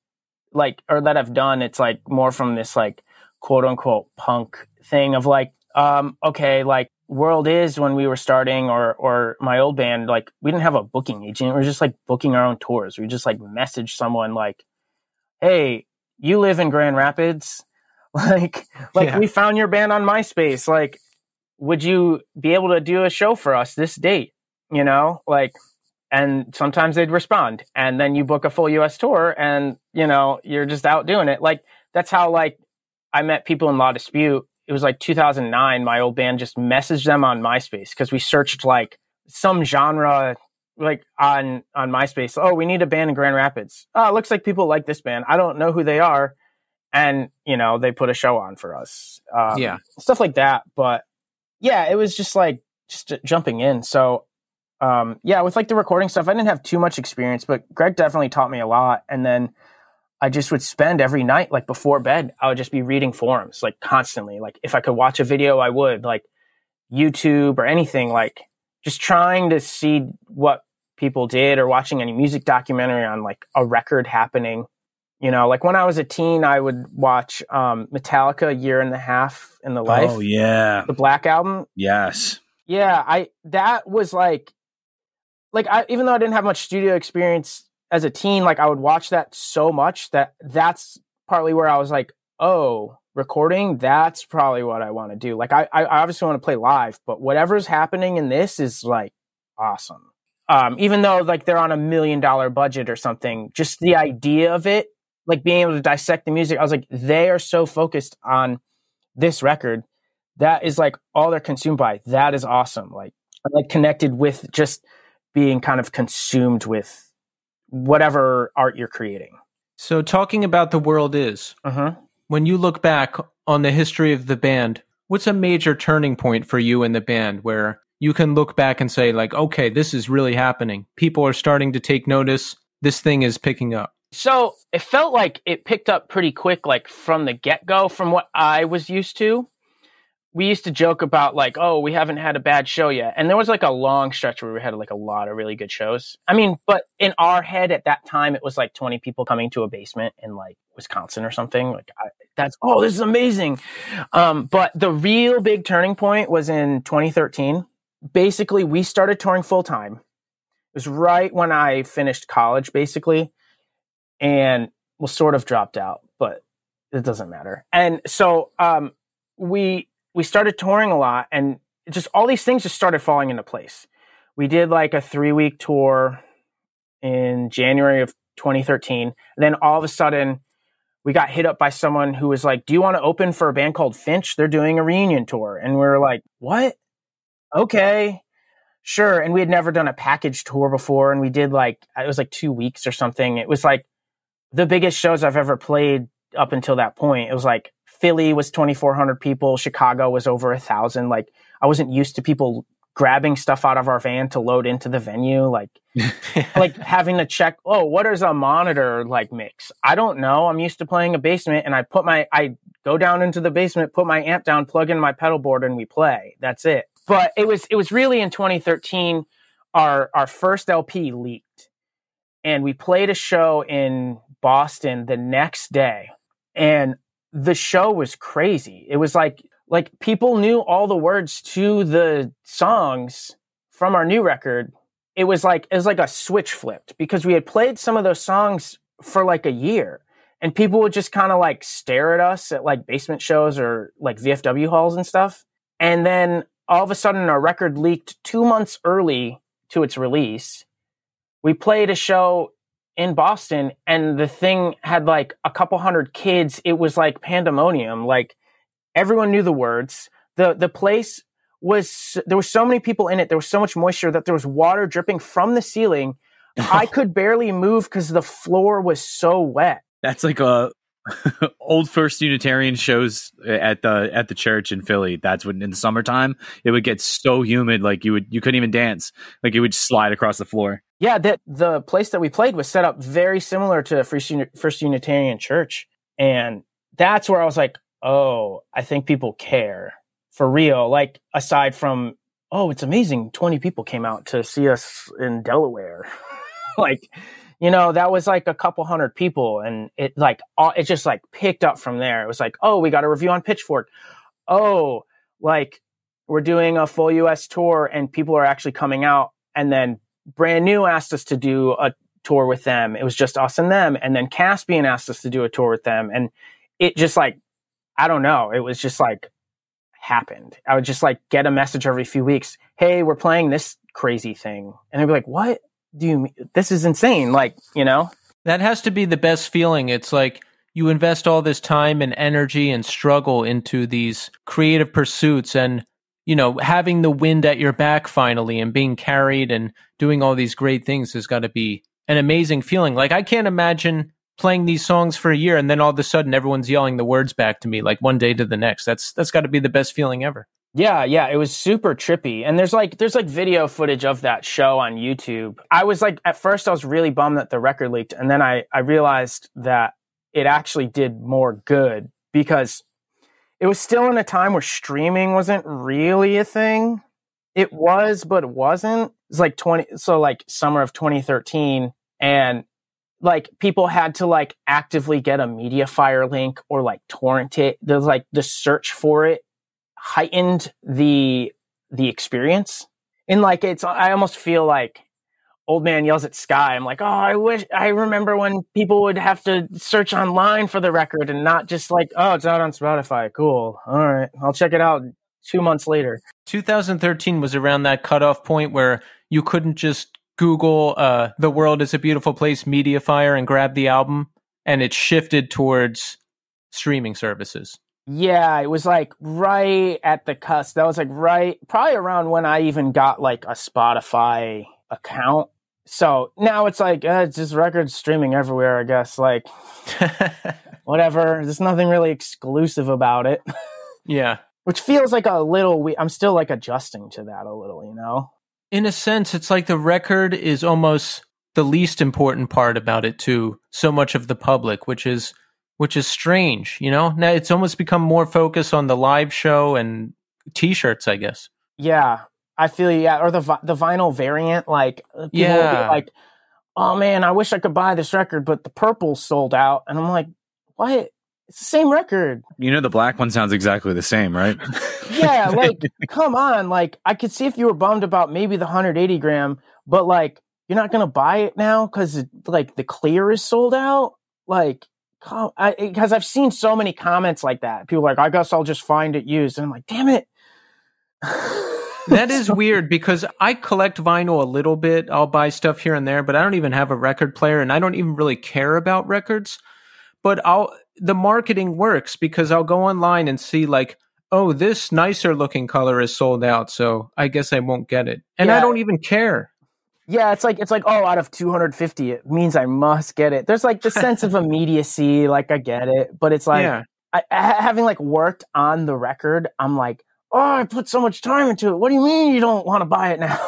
like or that I've done, it's like more from this like quote unquote punk thing of like um, okay, like world is when we were starting or or my old band, like we didn't have a booking agent. We are just like booking our own tours. We just like message someone like, hey, you live in Grand Rapids, like like Yeah. we found your band on MySpace, like would you be able to do a show for us this date? You know, like and sometimes they'd respond and then you book a full us tour and you know you're just out doing it like that's how like i met people in La Dispute it was like 2009 my old band just messaged them on myspace because we searched like some genre like on on MySpace. Oh, we need a band in Grand Rapids. Oh, it looks like people like this band. I don't know who they are, and you know they put a show on for us. Um, Yeah. stuff like that. But yeah, it was just like just jumping in. So um, yeah, with like the recording stuff, I didn't have too much experience, but Greg definitely taught me a lot. And then I just would spend every night, like before bed, I would just be reading forums like constantly. Like if I could watch a video, I would like YouTube or anything, like just trying to see what people did or watching any music documentary on like a record happening. You know, like when I was a teen, I would watch um, Metallica Year and a Half in the Life, Oh yeah, the Black Album. yes. Yeah, I that was like like I even though I didn't have much studio experience as a teen, like I would watch that so much that that's partly where I was like, oh, recording, that's probably what I want to do. Like I, I obviously want to play live, but whatever's happening in this is like awesome. Um, even though like they're on a million dollar budget or something, just the idea of it, like being able to dissect the music, I was like, they are so focused on this record. That is like all they're consumed by. That is awesome. Like I'm like connected with just being kind of consumed with whatever art you're creating. So, talking about the world is, Uh-huh. when you look back on the history of the band, what's a major turning point for you in the band where you can look back and say, like, okay, this is really happening. People are starting to take notice. This thing is picking up. So it felt like it picked up pretty quick, like from the get go, from what I was used to. We used to joke about like, oh, we haven't had a bad show yet. And there was like a long stretch where we had like a lot of really good shows. I mean, but in our head at that time, it was like 20 people coming to a basement in like Wisconsin or something. Like, I, that's, oh, this is amazing. Um, but the real big turning point was in 2013. Basically, we started touring full time. It was right when I finished college, basically and well sort of dropped out but it doesn't matter and so um we we started touring a lot and just all these things just started falling into place. We did like a three week tour in january of 2013 and then all of a sudden we got hit up by someone who was like do you want to open for a band called finch? They're doing a reunion tour. And we were like what? Okay sure. And we had never done a package tour before and we did like uh, it was like two weeks or something. It was like the biggest shows I've ever played up until that point. It was like Philly was 2,400 people. Chicago was over a thousand. Like I wasn't used to people grabbing stuff out of our van to load into the venue. Like, like having to check, oh, what is a monitor like mix? I don't know. I'm used to playing a basement and I put my, I go down into the basement, put my amp down, plug in my pedal board and we play. That's it. But it was, it was really in 2013, our, our first LP leaked and we played a show in Boston the next day and the show was crazy. It was like like people knew all the words to the songs from our new record. It was like it was like a switch flipped because we had played some of those songs for like a year and people would just kind of like stare at us at like basement shows or like VFW halls and stuff. And then all of a sudden our record leaked 2 months early to its release. We played a show in Boston and the thing had like a couple hundred kids. It was like pandemonium. Like everyone knew the words. The the place was there were so many people in it. There was so much moisture that there was water dripping from the ceiling. I could barely move because the floor was so wet. That's like uh, a old First Unitarian shows eh, at the at the church in Philly. That's when in the summertime it would get so humid, like you would you couldn't even dance, like it would slide across the floor. Yeah, that the place that we played was set up very similar to First, Uni- First Unitarian Church, and that's where I was like, oh, I think people care for real. Like aside from, oh, it's amazing, twenty people came out to see us in Delaware, like. You know, that was like a couple hundred people, and it like all, it just like picked up from there. It was like, oh, we got a review on Pitchfork. Oh, like we're doing a full U.S. tour, and people are actually coming out, and then brand new asked us to do a tour with them. It was just us and them. And then Caspian asked us to do a tour with them. And it just like, I don't know. It was just like happened. I would just like get a message every few weeks. Hey, we're playing this crazy thing. And I'd be like, what do you mean? This is insane. Like, you know? That has to be the best feeling. It's like you invest all this time and energy and struggle into these creative pursuits and you know, having the wind at your back finally and being carried and doing all these great things has got to be an amazing feeling. Like I can't imagine playing these songs for a year and then all of a sudden everyone's yelling the words back to me like one day to the next. That's that's got to be the best feeling ever. Yeah, yeah, it was super trippy. And there's like there's like video footage of that show on YouTube. I was like at first I was really bummed that the record leaked and then I I realized that it actually did more good because it was still in a time where streaming wasn't really a thing. It was, but it wasn't. It's like 20 so like summer of 2013 and like people had to like actively get a Mediafire link or like torrent it. There's like the search for it heightened the the experience. And like it's I almost feel like old man yells at sky. I'm like, oh, I wish I remember when people would have to search online for the record and not just like, oh, it's out on Spotify. Cool. All right, I'll check it out two months later. 2013 was around that cutoff point where you couldn't just Google uh, "The World Is a Beautiful Place" Mediafire and grab the album, and it shifted towards streaming services. Yeah, it was like right at the cusp. That was like right, probably around when I even got like a Spotify account. So now it's like uh, it's just records streaming everywhere. I guess like whatever. There's nothing really exclusive about it. yeah, which feels like a little. We- I'm still like adjusting to that a little. You know. In a sense, it's like the record is almost the least important part about it to so much of the public, which is which is strange. You know, now it's almost become more focused on the live show and t-shirts, I guess. Yeah, I feel yeah, or the the vinyl variant. Like uh, people yeah. will be like, "Oh man, I wish I could buy this record, but the purple sold out," and I'm like, "What? It's the same record." You know, the black one sounds exactly the same, right? yeah, like come on, like I could see if you were bummed about maybe the 180 gram, but like you're not gonna buy it now because like the clear is sold out. Like because I've seen so many comments like that. People like, I guess I'll just find it used. And I'm like, damn it. that is weird because I collect vinyl a little bit. I'll buy stuff here and there, but I don't even have a record player and I don't even really care about records. But I'll the marketing works because I'll go online and see like, oh, this nicer looking color is sold out, so I guess I won't get it. And yeah. I don't even care. Yeah, it's like it's like oh, out of 250, it means I must get it. There's like the sense of immediacy, like I get it, but it's like yeah. I, having like worked on the record, I'm like, oh, I put so much time into it. What do you mean you don't want to buy it now?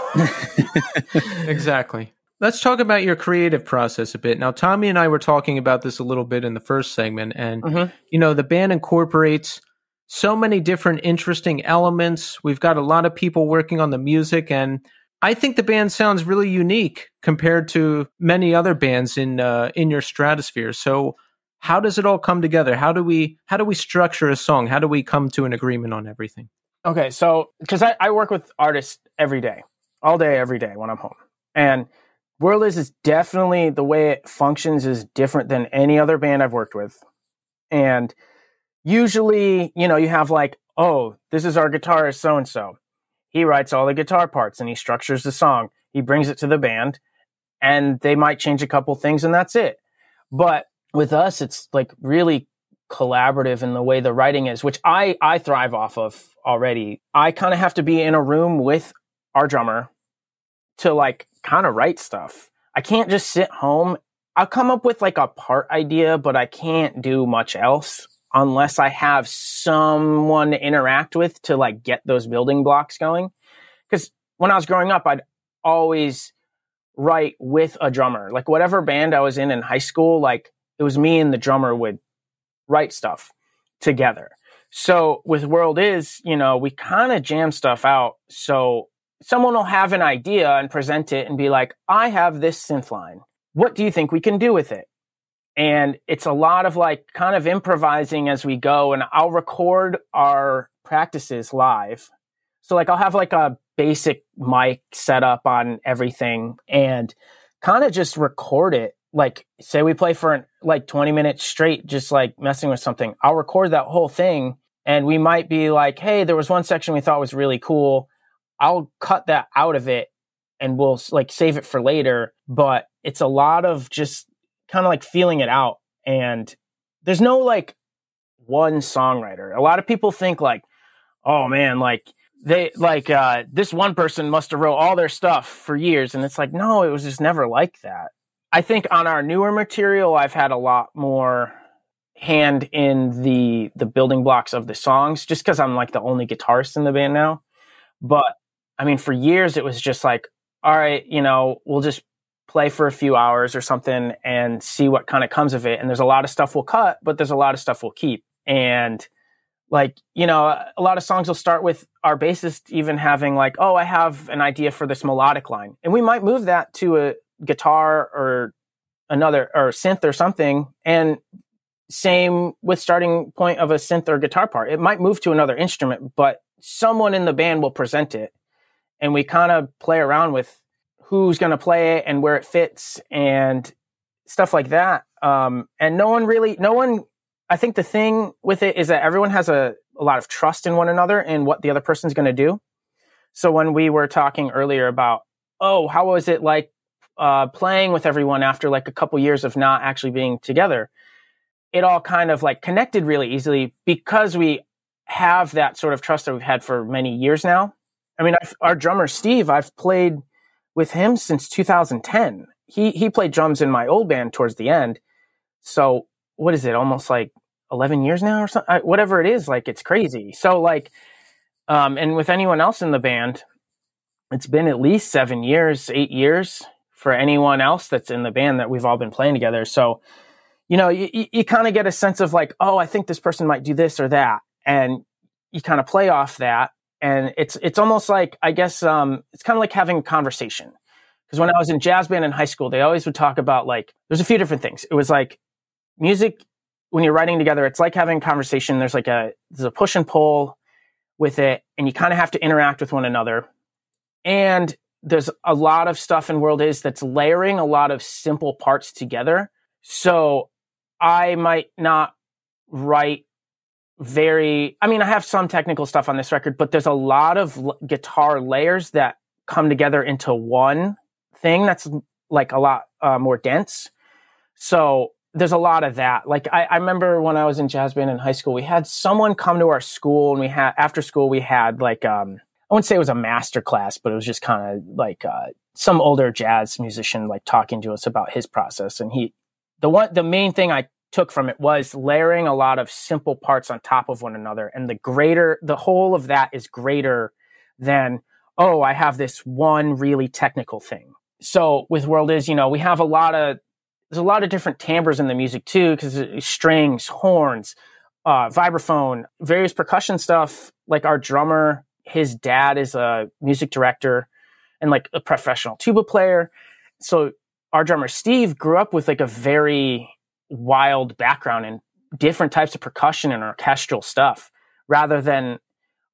exactly. Let's talk about your creative process a bit. Now, Tommy and I were talking about this a little bit in the first segment, and mm-hmm. you know, the band incorporates so many different interesting elements. We've got a lot of people working on the music, and I think the band sounds really unique compared to many other bands in uh, in your stratosphere. So, how does it all come together? How do we how do we structure a song? How do we come to an agreement on everything? Okay, so because I, I work with artists every day, all day, every day when I'm home, and World is is definitely the way it functions is different than any other band I've worked with, and usually, you know, you have like, oh, this is our guitarist so and so he writes all the guitar parts and he structures the song. He brings it to the band and they might change a couple things and that's it. But with us, it's like really collaborative in the way the writing is, which I, I thrive off of already. I kind of have to be in a room with our drummer to like kind of write stuff. I can't just sit home. I'll come up with like a part idea, but I can't do much else unless I have someone to interact with to like get those building blocks going. Because when I was growing up, I'd always write with a drummer. Like whatever band I was in in high school, like it was me and the drummer would write stuff together. So with World Is, you know, we kind of jam stuff out. So someone will have an idea and present it and be like, I have this synth line. What do you think we can do with it? and it's a lot of like kind of improvising as we go and i'll record our practices live so like i'll have like a basic mic set up on everything and kind of just record it like say we play for like 20 minutes straight just like messing with something i'll record that whole thing and we might be like hey there was one section we thought was really cool i'll cut that out of it and we'll like save it for later but it's a lot of just kind of like feeling it out. And there's no like one songwriter. A lot of people think like, oh man, like they like uh, this one person must have wrote all their stuff for years, and it's like no, it was just never like that. I think on our newer material, I've had a lot more hand in the the building blocks of the songs, just because I'm like the only guitarist in the band now. But I mean, for years it was just like, all right, you know, we'll just play for a few hours or something and see what kind of comes of it. And there's a lot of stuff we'll cut, but there's a lot of stuff we'll keep. And like, you know, a lot of songs will start with our bassist even having like, oh, I have an idea for this melodic line. And we might move that to a guitar or another or synth or something. And same with starting point of a synth or guitar part. It might move to another instrument, but someone in the band will present it. And we kind of play around with who's going to play it and where it fits and stuff like that. Um, and no one really, no one, I think the thing with it is that everyone has a, a lot of trust in one another and what the other person's going to do. So when we were talking earlier about, oh, how was it like uh, playing with everyone after like a couple years of not actually being together? It all kind of like connected really easily because we have that sort of trust that we've had for many years now. I mean, I've, our drummer Steve, I've played with him since 2010. He he played drums in my old band towards the end. So what is it? Almost like 11 years now or something. Whatever it is, like it's crazy. So like, um, and with anyone else in the band, it's been at least seven years, eight years for anyone else that's in the band that we've all been playing together. So, you know, you, you kind of get a sense of like, oh, I think this person might do this or that, and you kind of play off that and it's it's almost like I guess um, it's kind of like having a conversation. Because when I was in jazz band in high school, they always would talk about like there's a few different things. It was like music when you're writing together, it's like having a conversation. There's like a there's a push and pull with it, and you kind of have to interact with one another. And there's a lot of stuff in World Is that's layering a lot of simple parts together. So I might not write very i mean i have some technical stuff on this record but there's a lot of l- guitar layers that come together into one thing that's like a lot uh, more dense so there's a lot of that like I, I, remember when i was in jazz band in high school we had someone come to our school and we had after school we had like um i wouldn't say it was a master class but it was just kind of like uh, some older jazz musician like talking to us about his process and he the one the main thing i took from it was layering a lot of simple parts on top of one another. And the greater, the whole of that is greater than, oh, I have this one really technical thing. So with World Is, you know, we have a lot of, there's a lot of different timbres in the music too, because strings, horns, uh, vibraphone, various percussion stuff. Like our drummer, his dad is a music director and like a professional tuba player. So our drummer Steve grew up with like a very wild background in different types of percussion and orchestral stuff rather than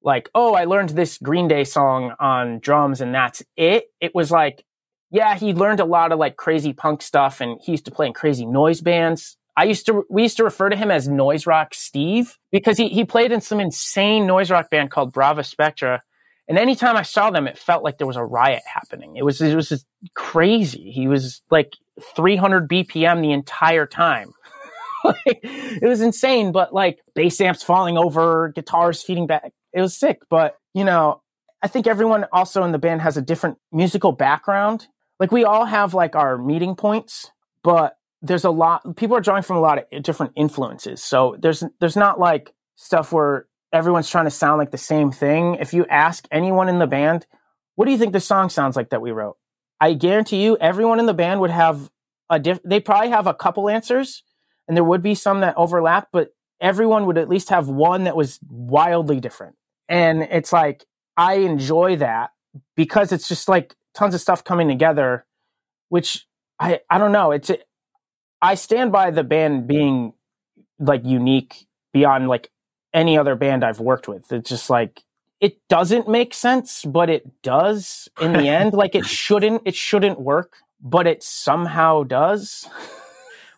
like, oh, I learned this Green Day song on drums and that's it. It was like, yeah, he learned a lot of like crazy punk stuff and he used to play in crazy noise bands. I used to, we used to refer to him as Noise Rock Steve because he, he played in some insane noise rock band called Brava Spectra. And anytime I saw them, it felt like there was a riot happening. It was, it was just crazy. He was like 300 BPM the entire time. like, it was insane, but like bass amps falling over, guitars feeding back. It was sick. But, you know, I think everyone also in the band has a different musical background. Like we all have like our meeting points, but there's a lot people are drawing from a lot of different influences. So there's there's not like stuff where everyone's trying to sound like the same thing. If you ask anyone in the band, what do you think the song sounds like that we wrote? I guarantee you, everyone in the band would have a diff. They probably have a couple answers, and there would be some that overlap, but everyone would at least have one that was wildly different. And it's like I enjoy that because it's just like tons of stuff coming together, which I I don't know. It's I stand by the band being like unique beyond like any other band I've worked with. It's just like it doesn't make sense, but it does in the end. Like it shouldn't, it shouldn't work, but it somehow does.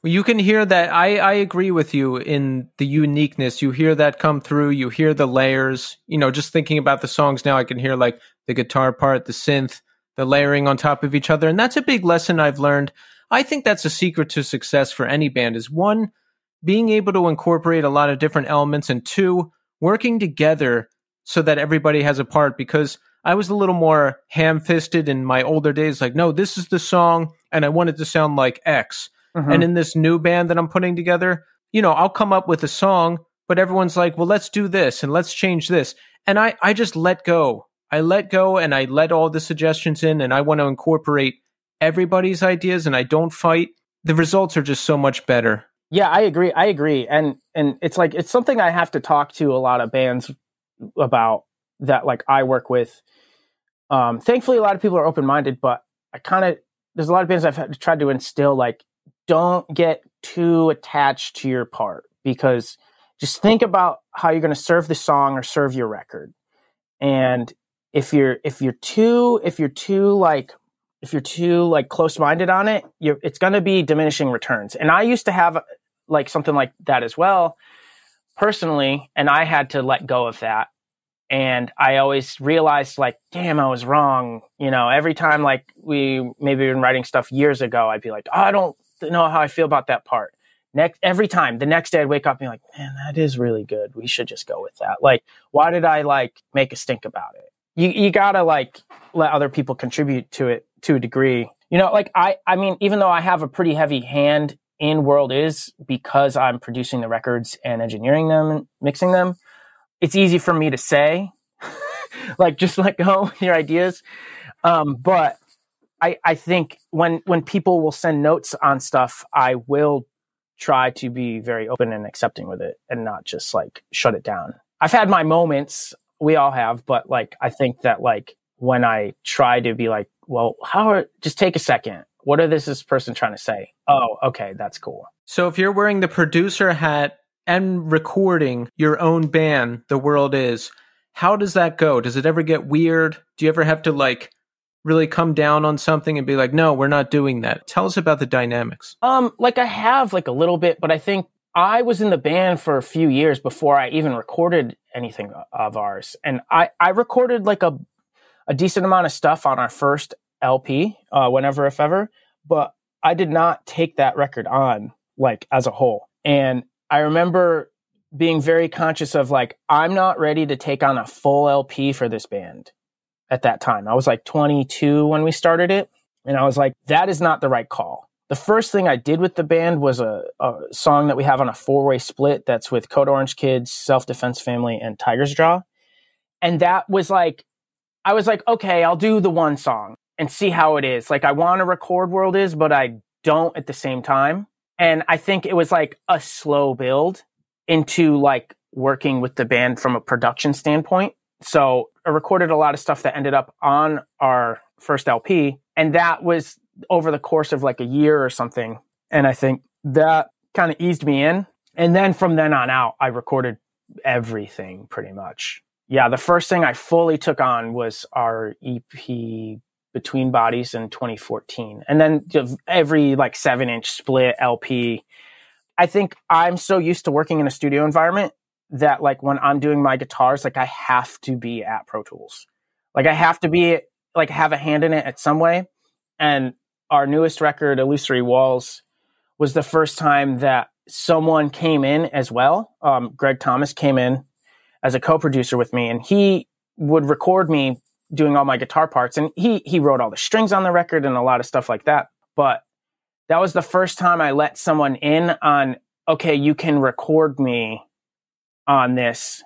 Well, you can hear that. I, I agree with you in the uniqueness. You hear that come through. You hear the layers. You know, just thinking about the songs now, I can hear like the guitar part, the synth, the layering on top of each other. And that's a big lesson I've learned. I think that's a secret to success for any band is one, being able to incorporate a lot of different elements and two, working together so that everybody has a part because I was a little more ham fisted in my older days. Like, no, this is the song, and I want it to sound like X. Mhm. And in this new band that I'm putting together, you know, I'll come up with a song, but everyone's like, well, let's do this and let's change this. And I, I just let go. I let go and I let all the suggestions in and I want to incorporate everybody's ideas and I don't fight. The results are just so much better. Yeah, I agree. I agree. And and it's like it's something I have to talk to a lot of bands about that like I work with. Um thankfully a lot of people are open-minded, but I kind of there's a lot of bands I've had, tried to instill like don't get too attached to your part because just think about how you're going to serve the song or serve your record. And if you're if you're too if you're too like if you're too like close-minded on it, you're it's going to be diminishing returns. And I used to have like something like that as well personally, and I had to let go of that. And I always realized like, damn, I was wrong. You know, every time like we maybe been writing stuff years ago, I'd be like, oh, I don't know how I feel about that part. Next, every time, the next day I'd wake up and be like, man, that is really good. We should just go with that. Like, why did I like make a stink about it? You you gotta like let other people contribute to it to a degree. You know, like I I mean, even though I have a pretty heavy hand in World Is because I'm producing the records and engineering them and mixing them, it's easy for me to say, like just let go your ideas. Um, but I I think when when people will send notes on stuff, I will try to be very open and accepting with it and not just like shut it down. I've had my moments, we all have, but like I think that like when I try to be like, well, how are just take a second. What are this this person trying to say? Oh, okay, that's cool. So if you're wearing the producer hat and recording your own band, The World Is, how does that go? Does it ever get weird? Do you ever have to like really come down on something and be like, no, we're not doing that? Tell us about the dynamics. Um, like I have like a little bit, but I think I was in the band for a few years before I even recorded anything of ours, and I I recorded like a a decent amount of stuff on our first LP, uh, whenever if ever, but I did not take that record on like as a whole, and I remember being very conscious of like I'm not ready to take on a full LP for this band at that time. I was like 22 when we started it, and I was like that is not the right call the first thing I did with the band was a, a song that we have on a four way split that's with Code Orange Kids, Self Defense Family, and Tigers Jaw. And that was like, I was like, okay, I'll do the one song and see how it is. Like, I want to record World Is, but I don't at the same time. And I think it was like a slow build into like working with the band from a production standpoint. So I recorded a lot of stuff that ended up on our first LP. And that was over the course of like a year or something. And I think that kind of eased me in. And then from then on out, I recorded everything pretty much. Yeah, the first thing I fully took on was our EP Between Bodies in 2014. And then every like seven inch split LP. I think I'm so used to working in a studio environment that like when I'm doing my guitars, like I have to be at Pro Tools. Like I have to be like have a hand in it at some way. And our newest record, Illusory Walls, was the first time that someone came in as well. Um, Greg Thomas came in as a co-producer with me, and he would record me doing all my guitar parts, and he he wrote all the strings on the record and a lot of stuff like that. But that was the first time I let someone in on okay, you can record me on this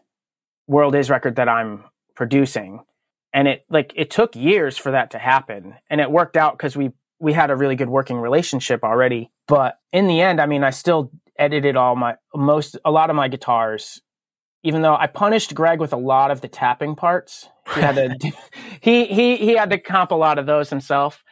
World Is record that I'm producing. And it like it took years for that to happen. And it worked out because we we had a really good working relationship already. But in the end, I mean, I still edited all my most a lot of my guitars, even though I punished Greg with a lot of the tapping parts. He had to he he he had to comp a lot of those himself,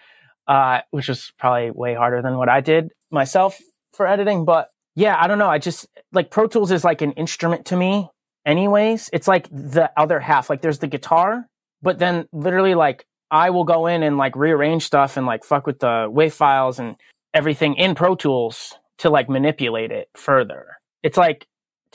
uh, which was probably way harder than what I did myself for editing. But yeah, I don't know. I just like Pro Tools is like an instrument to me, anyways. It's like the other half. Like there's the guitar, but then literally like I will go in and like rearrange stuff and like fuck with the wave files and everything in Pro Tools to like manipulate it further. It's like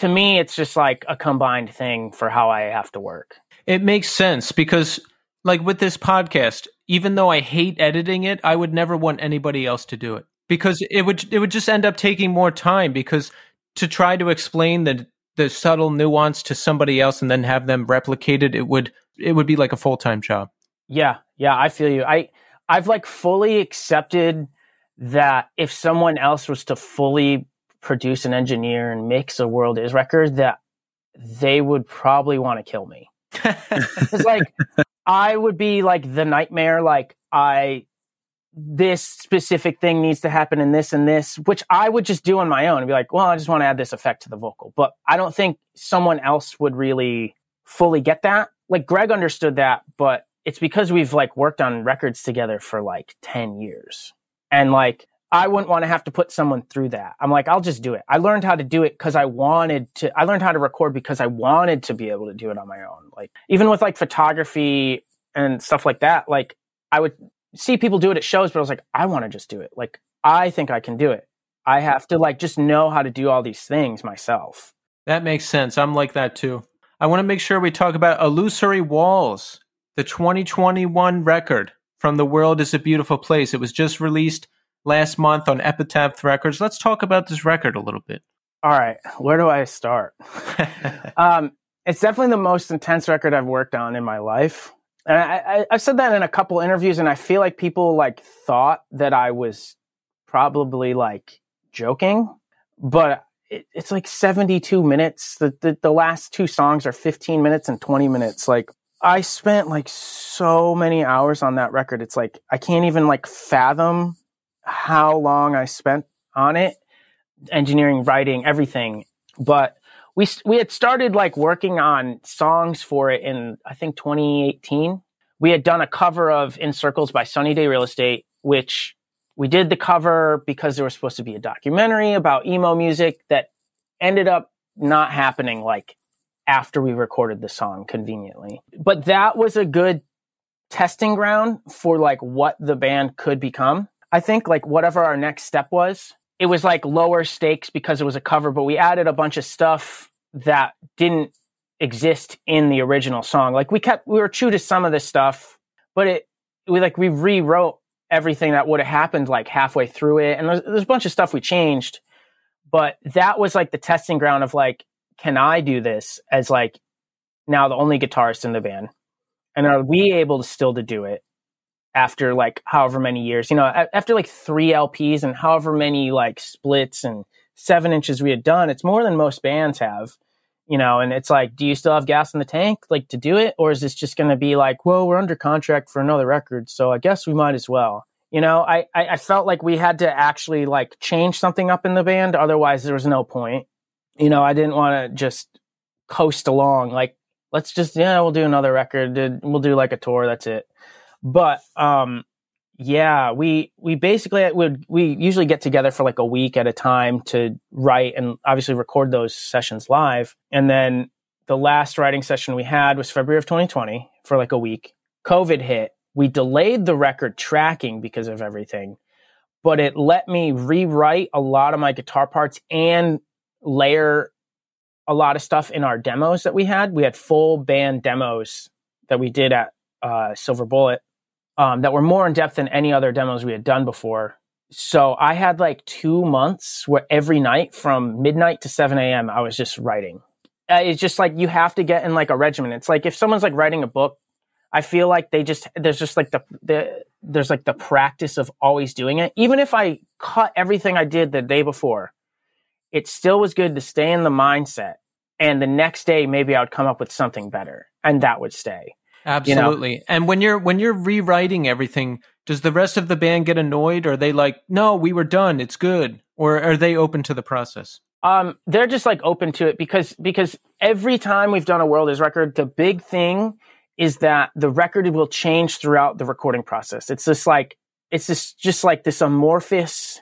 to me it's just like a combined thing for how I have to work. It makes sense because like with this podcast, even though I hate editing it, I would never want anybody else to do it because it would it would just end up taking more time because to try to explain the the subtle nuance to somebody else and then have them replicated, it would it would be like a full time job. Yeah, yeah, I feel you. I I've like fully accepted that if someone else was to fully produce and engineer and mix a world is record, that they would probably want to kill me. it's like I would be like the nightmare. Like I, this specific thing needs to happen in this and this, which I would just do on my own and be like, well, I just want to add this effect to the vocal. But I don't think someone else would really fully get that. Like Greg understood that, but it's because we've like worked on records together for like 10 years. And like I wouldn't want to have to put someone through that. I'm like, I'll just do it. I learned how to do it because I wanted to. I learned how to record because I wanted to be able to do it on my own. Like even with like photography and stuff like that, like I would see people do it at shows, but I was like, I want to just do it. Like I think I can do it. I have to like just know how to do all these things myself. That makes sense. I'm like that too. I want to make sure we talk about Illusory Walls, the 2021 record from The World is a Beautiful Place. It was just released last month on Epitaph Records. Let's talk about this record a little bit. All right, where do I start? um, it's definitely the most intense record I've worked on in my life. And I, have said that in a couple interviews, and I feel like people like thought that I was probably like joking, but it, it's like 72 minutes. The, the the last two songs are 15 minutes and 20 minutes. Like I spent like so many hours on that record. It's like I can't even like fathom how long I spent on it, engineering, writing, everything. But we we had started like working on songs for it in I think 2018. We had done a cover of In Circles by Sunny Day Real Estate, which we did the cover because there was supposed to be a documentary about emo music that ended up not happening like after we recorded the song conveniently. But that was a good testing ground for like what the band could become. I think like whatever our next step was, it was like lower stakes because it was a cover, but we added a bunch of stuff that didn't exist in the original song. Like we kept, we were true to some of this stuff, but it, we like, we rewrote everything that would have happened like halfway through it. And there's, there's a bunch of stuff we changed, but that was like the testing ground of like, can I do this as like now the only guitarist in the band? And are we able to still to do it? After like however many years, you know, after like three LPs and however many like splits and seven inches we had done, it's more than most bands have, you know, and it's like, do you still have gas in the tank like to do it? Or is this just going to be like, well, we're under contract for another record. So I guess we might as well. You know, I, I, I felt like we had to actually like change something up in the band. Otherwise there was no point. You know, I didn't want to just coast along. Like, let's just, yeah, we'll do another record. We'll do like a tour. That's it but um, yeah, we we basically would we usually get together for like a week at a time to write and obviously record those sessions live. And then the last writing session we had was February of 2020 for like a week. COVID hit. We delayed the record tracking because of everything, but it let me rewrite a lot of my guitar parts and layer a lot of stuff in our demos that we had. We had full band demos that we did at uh, Silver Bullet um, that were more in depth than any other demos we had done before. So I had like two months where every night from midnight to 7 a.m. I was just writing. Uh, it's just like you have to get in like a regimen. It's like if someone's like writing a book, I feel like they just there's just like the, the there's like the practice of always doing it. Even if I cut everything I did the day before, it still was good to stay in the mindset. And the next day, maybe I would come up with something better, and that would stay. Absolutely. You know? And when you're when you're rewriting everything, does the rest of the band get annoyed? Or are they like, no, we were done, it's good? Or are they open to the process? Um, they're just like open to it because because every time we've done a world is record, the big thing is that the record will change throughout the recording process. It's just like it's just just like this amorphous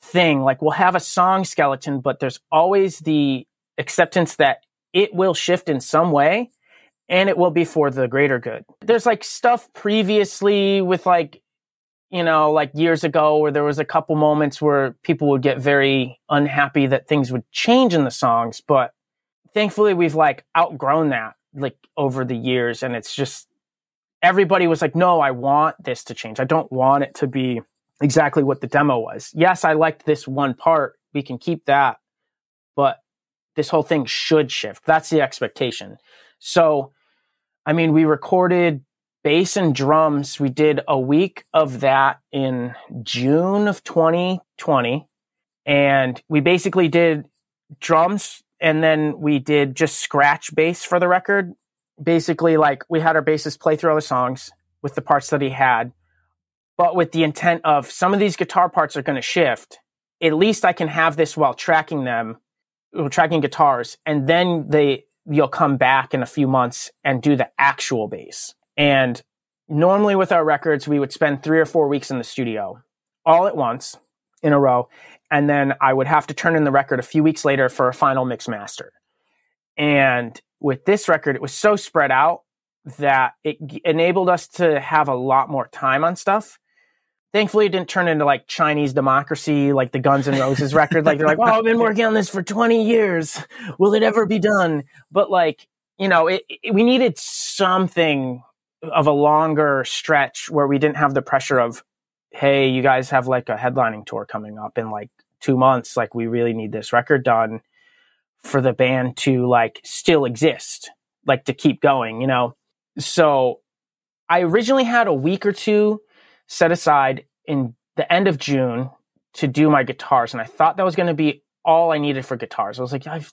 thing. Like we'll have a song skeleton, but there's always the acceptance that it will shift in some way and it will be for the greater good. There's like stuff previously with like, you know, like years ago where there was a couple moments where people would get very unhappy that things would change in the songs, but thankfully we've like outgrown that like over the years and it's just everybody was like, "No, I want this to change. I don't want it to be exactly what the demo was." Yes, I liked this one part. We can keep that. But this whole thing should shift. That's the expectation. So, I mean, we recorded bass and drums. We did a week of that in June of 2020. And we basically did drums and then we did just scratch bass for the record. Basically, like we had our bassist play through the songs with the parts that he had, but with the intent of some of these guitar parts are going to shift. At least I can have this while tracking them, tracking guitars, and then they you'll come back in a few months and do the actual bass. And normally with our records, we would spend three or four weeks in the studio all at once in a row. And then I would have to turn in the record a few weeks later for a final mix master. And with this record, it was so spread out that it enabled us to have a lot more time on stuff. Thankfully, it didn't turn into like Chinese democracy, like the Guns N' Roses record. Like they're like, "Oh, I've been working on this for 20 years. Will it ever be done?" But like, you know, it, it, we needed something of a longer stretch where we didn't have the pressure of, "Hey, you guys have like a headlining tour coming up in like two months. Like, we really need this record done for the band to like still exist, like to keep going." You know, so I originally had a week or two set aside in the end of June to do my guitars. And I thought that was going to be all I needed for guitars. I was like, I've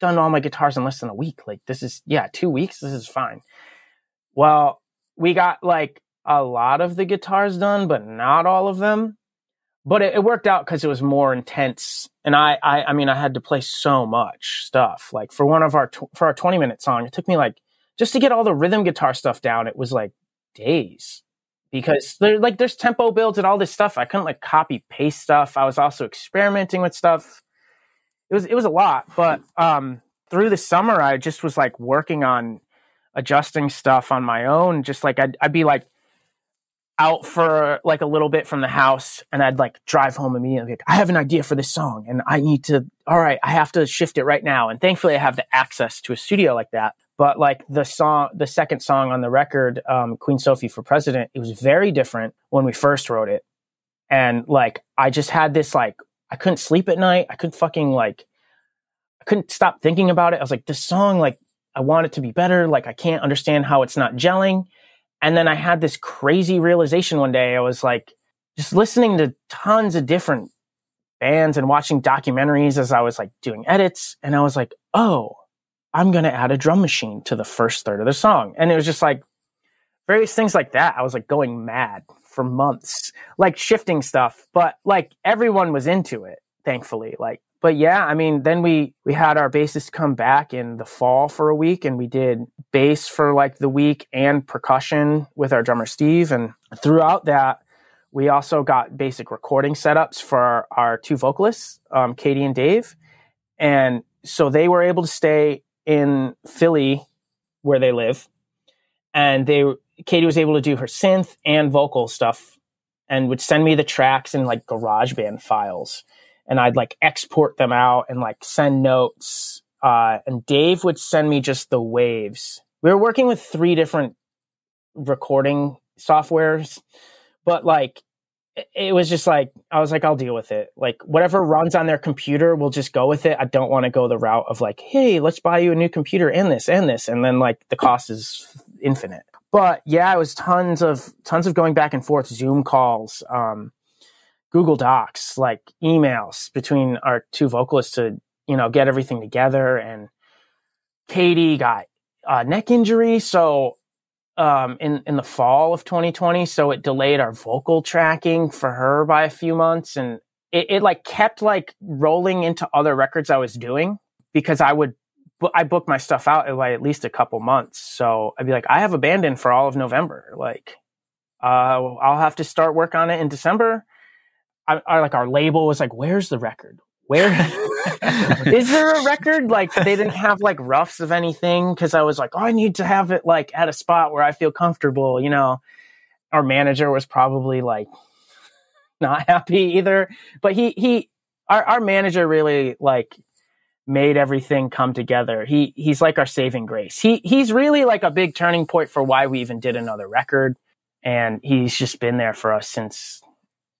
done all my guitars in less than a week. Like, this is, yeah, two weeks. This is fine. Well, we got like a lot of the guitars done, but not all of them. But it, it worked out because it was more intense. And I, I, I mean, I had to play so much stuff. Like for one of our, tw- for our 20 minute song, it took me like, just to get all the rhythm guitar stuff down, it was like days because there like there's tempo builds and all this stuff. I couldn't like copy paste stuff. I was also experimenting with stuff. It was it was a lot, but um through the summer I just was like working on adjusting stuff on my own. Just like I'd I'd be like out for like a little bit from the house and I'd like drive home immediately. Like, I have an idea for this song and I need to, all right, I have to shift it right now. And thankfully I have the access to a studio like that. But like the song, the second song on the record, um, Queen Sophie for President, it was very different when we first wrote it. And like, I just had this like, I couldn't sleep at night. I couldn't fucking like, I couldn't stop thinking about it. I was like, this song, like, I want it to be better. Like, I can't understand how it's not gelling. And then I had this crazy realization one day. I was like, just listening to tons of different bands and watching documentaries as I was like doing edits. And I was like, oh, I'm going to add a drum machine to the first third of the song. And it was just like various things like that. I was like going mad for months, like shifting stuff, but like everyone was into it, thankfully. Like, but yeah, I mean, then we we had our bassist come back in the fall for a week, and we did bass for like the week and percussion with our drummer Steve. And throughout that, we also got basic recording setups for our, our two vocalists, um, Katie and Dave, and so they were able to stay in Philly where they live, and they Katie was able to do her synth and vocal stuff, and would send me the tracks in like GarageBand files and I'd like export them out and like send notes. Uh, and Dave would send me just the waves. We were working with three different recording softwares, but like it was just like I was like, I'll deal with it. Like whatever runs on their computer, we'll just go with it. I don't want to go the route of like, hey, let's buy you a new computer and this and this, and then like the cost is infinite. But yeah, it was tons of tons of going back and forth, Zoom calls. Um, Google Docs, like emails between our two vocalists to, you know, get everything together. And Katie got a neck injury. So, um, in, in the fall of 2020. So it delayed our vocal tracking for her by a few months. And it, it like kept like rolling into other records I was doing because I would, I booked my stuff out at like at least a couple months. So I'd be like, I have a band in for all of November. Like, uh, I'll have to start work on it in December I, I, like our label was like, "Where's the record? Where is there a record?" Like they didn't have like roughs of anything because I was like, "Oh, I need to have it like at a spot where I feel comfortable." You know, our manager was probably like not happy either, but he he our our manager really like made everything come together. He he's like our saving grace. He he's really like a big turning point for why we even did another record, and he's just been there for us since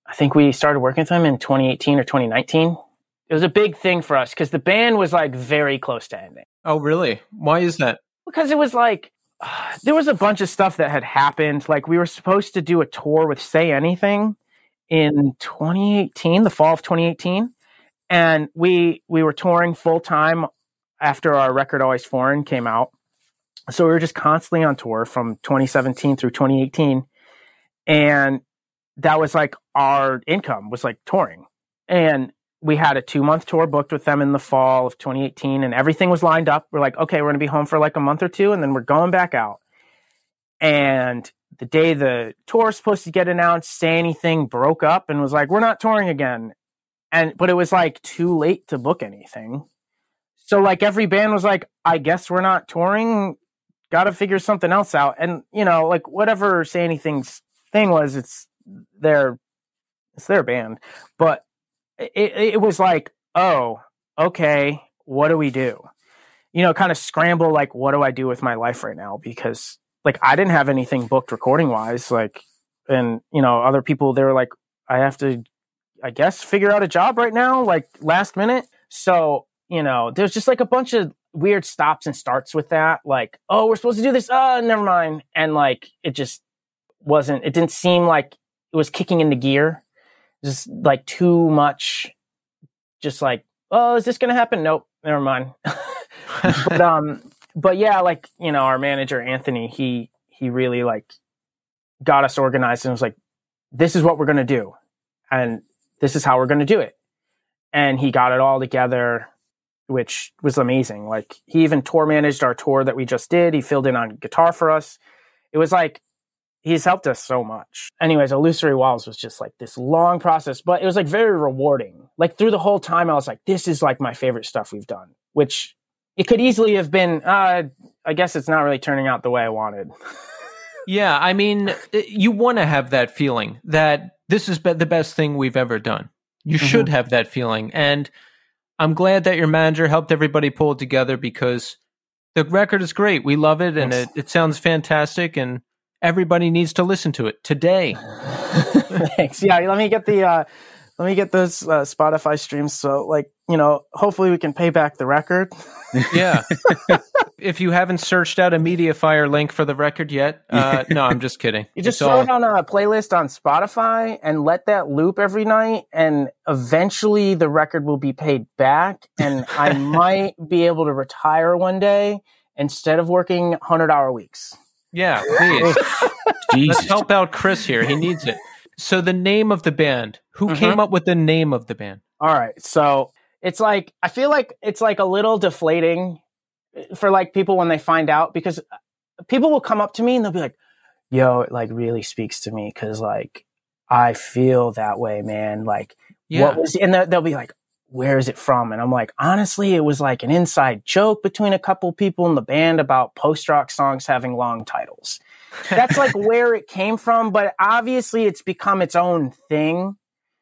I think we started working with him in 2018 or 2019. It was a big thing for us because the band was like very close to ending. Oh, really? Why is that? Because it was like uh, there was a bunch of stuff that had happened. Like we were supposed to do a tour with Say Anything in 2018, the fall of 2018, and we we were touring full time after our record Always Foreign came out. So we were just constantly on tour from 2017 through 2018, and that was like our income was like touring, and we had a two month tour booked with them in the fall of 2018 and everything was lined up. We're like, okay, we're going to be home for like a month or two and then we're going back out. And the day the tour was supposed to get announced, Say Anything broke up and was like, we're not touring again. And, but it was like too late to book anything. So like every band was like, I guess we're not touring. Got to figure something else out. And, you know, like whatever Say Anything's thing was, it's their, it's their band. But it, it was like, oh, okay, what do we do? You know, kind of scramble like, what do I do with my life right now? Because like I didn't have anything booked recording wise, like, and you know, other people they were like, I have to, I guess, figure out a job right now, like last minute. So you know, there's just like a bunch of weird stops and starts with that. Like, oh, we're supposed to do this. Oh, never mind. And like, it just wasn't. It didn't seem like it was kicking into gear just like too much just like oh is this gonna happen? Nope never mind. But um but yeah like you know our manager anthony he he really like got us organized and was like this is what we're gonna do and this is how we're gonna do it. And he got it all together which was amazing. Like he even tour managed our tour that we just did. He filled in on guitar for us. It was like he's helped us so much. Anyways, Illusory Walls was just like this long process, but it was like very rewarding. Like through the whole time, I was like, this is like my favorite stuff we've done, which it could easily have been, uh, I guess it's not really turning out the way I wanted. yeah. I mean, you want to have that feeling that this is the best thing we've ever done. You mm-hmm. should have that feeling. And I'm glad that your manager helped everybody pull it together because the record is great. We love it and yes. it, it sounds fantastic. And everybody needs to listen to it today. Thanks. Yeah, let me get the uh, let me get those uh, Spotify streams. So, like, you know, hopefully we can pay back the record. yeah. if you haven't searched out a MediaFire link for the record yet, uh, no, I'm just kidding. You just it's throw all... it on a playlist on Spotify and let that loop every night, and eventually the record will be paid back, and I might be able to retire one day instead of working hundred hour weeks. Yeah, please. Let's help out Chris here. He needs it. So the name of the band. Who mm-hmm. came up with the name of the band? All right. So it's like I feel like it's like a little deflating for like people when they find out because people will come up to me and they'll be like, "Yo, it like really speaks to me because like I feel that way, man. Like yeah. what was?" And they'll be like, where is it from? And I'm like, honestly, it was like an inside joke between a couple people in the band about post rock songs having long titles. That's like where it came from, but obviously it's become its own thing.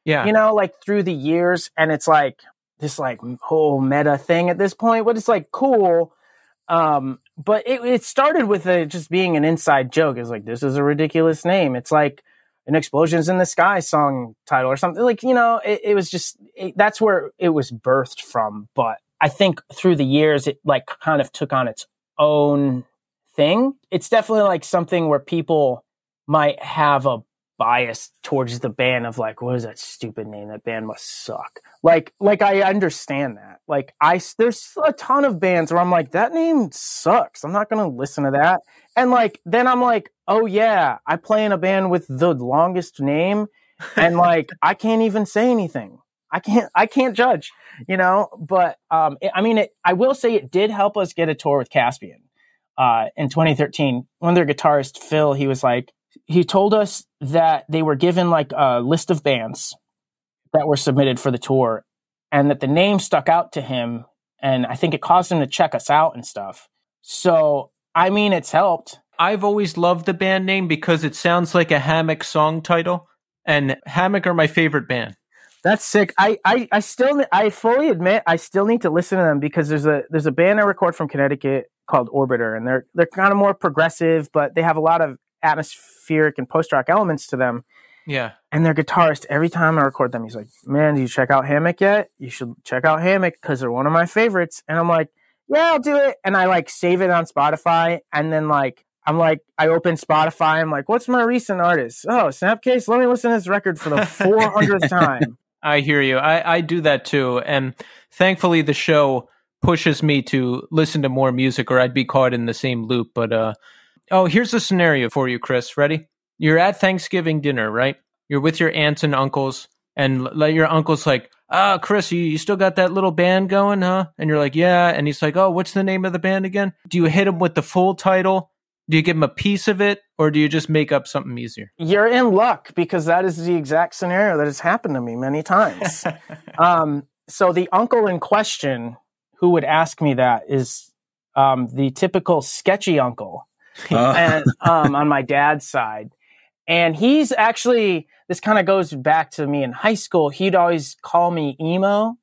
Yeah. You know, like through the years, and it's like this like whole meta thing at this point, but it's like cool. Um, but it, it started with a, just being an inside joke. It's like, this is a ridiculous name. It's like, an explosions in the sky song title or something. Like you know it, it was just it, that's where it was birthed from. But i think through the years it like kind of took on its own thing. It's definitely like something where people might have a bias towards the band of like what is that stupid name? That band must suck. Like like i understand that. Like i there's a ton of bands where i'm like that name sucks. I'm not gonna listen to that and like then I'm like, oh yeah, I play in a band with the longest name, and like I can't even say anything. I can't I can't judge, you know. But um, it, I mean, it, I will say it did help us get a tour with Caspian uh, in 2013. One of their guitarist Phil, he was like, he told us that they were given like a list of bands that were submitted for the tour, and that the name stuck out to him, and I think it caused him to check us out and stuff. So I mean, it's helped. I've always loved the band name because it sounds like a Hammock song title, and Hammock are my favorite band. That's sick. I, I, I still I fully admit I still need to listen to them because there's a there's a band I record from Connecticut called Orbiter, and they're they're kind of more progressive, but they have a lot of atmospheric and post rock elements to them. Yeah. and their guitarist, every time I record them, he's like, "Man, do you check out Hammock yet? You should check out Hammock because they're one of my favorites." And I'm like, "Yeah, I'll do it." And I like save it on Spotify, and then like I'm like, I open Spotify. I'm like, "What's my recent artist? Oh, Snapcase. Let me listen to this record for the 400th time." I hear you. I, I do that too. And thankfully, the show pushes me to listen to more music or I'd be caught in the same loop. But, uh, oh, here's a scenario for you, Chris. Ready? You're at Thanksgiving dinner, right? You're with your aunts and uncles, and let your uncle's like, ah, Chris, you, you still got that little band going, huh? And you're like, yeah. And he's like, oh, what's the name of the band again? Do you hit him with the full title? Do you give him a piece of it, or do you just make up something easier? You're in luck because that is the exact scenario that has happened to me many times. um, so the uncle in question who would ask me that is um, the typical sketchy uncle, and um, on my dad's side, and he's actually this kind of goes back to me in high school. He'd always call me emo,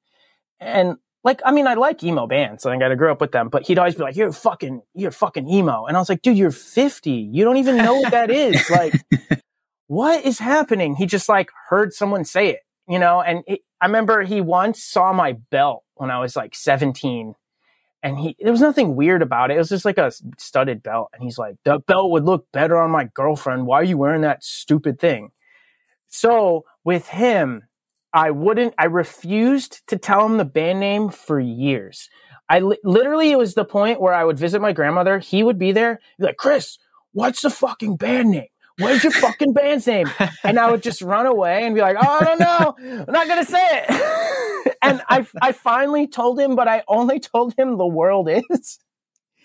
and like I mean, I like emo bands. I got to grow up with them, but he'd always be like, "You're fucking, you're fucking emo," and I was like, "Dude, you're 50. You don't even know what that is. Like, what is happening?" He just like heard someone say it, you know. And it, I remember he once saw my belt when I was like 17, and he there was nothing weird about it. It was just like a studded belt, and he's like, "The belt would look better on my girlfriend. Why are you wearing that stupid thing?" So with him, I wouldn't. I refused to tell him the band name for years. I li- literally, it was the point where I would visit my grandmother. He would be there, be like, "Chris, what's the fucking band name? What's your fucking band's name?" And I would just run away and be like, "Oh, I don't know. I'm not gonna say it." and I, I finally told him, but I only told him the world is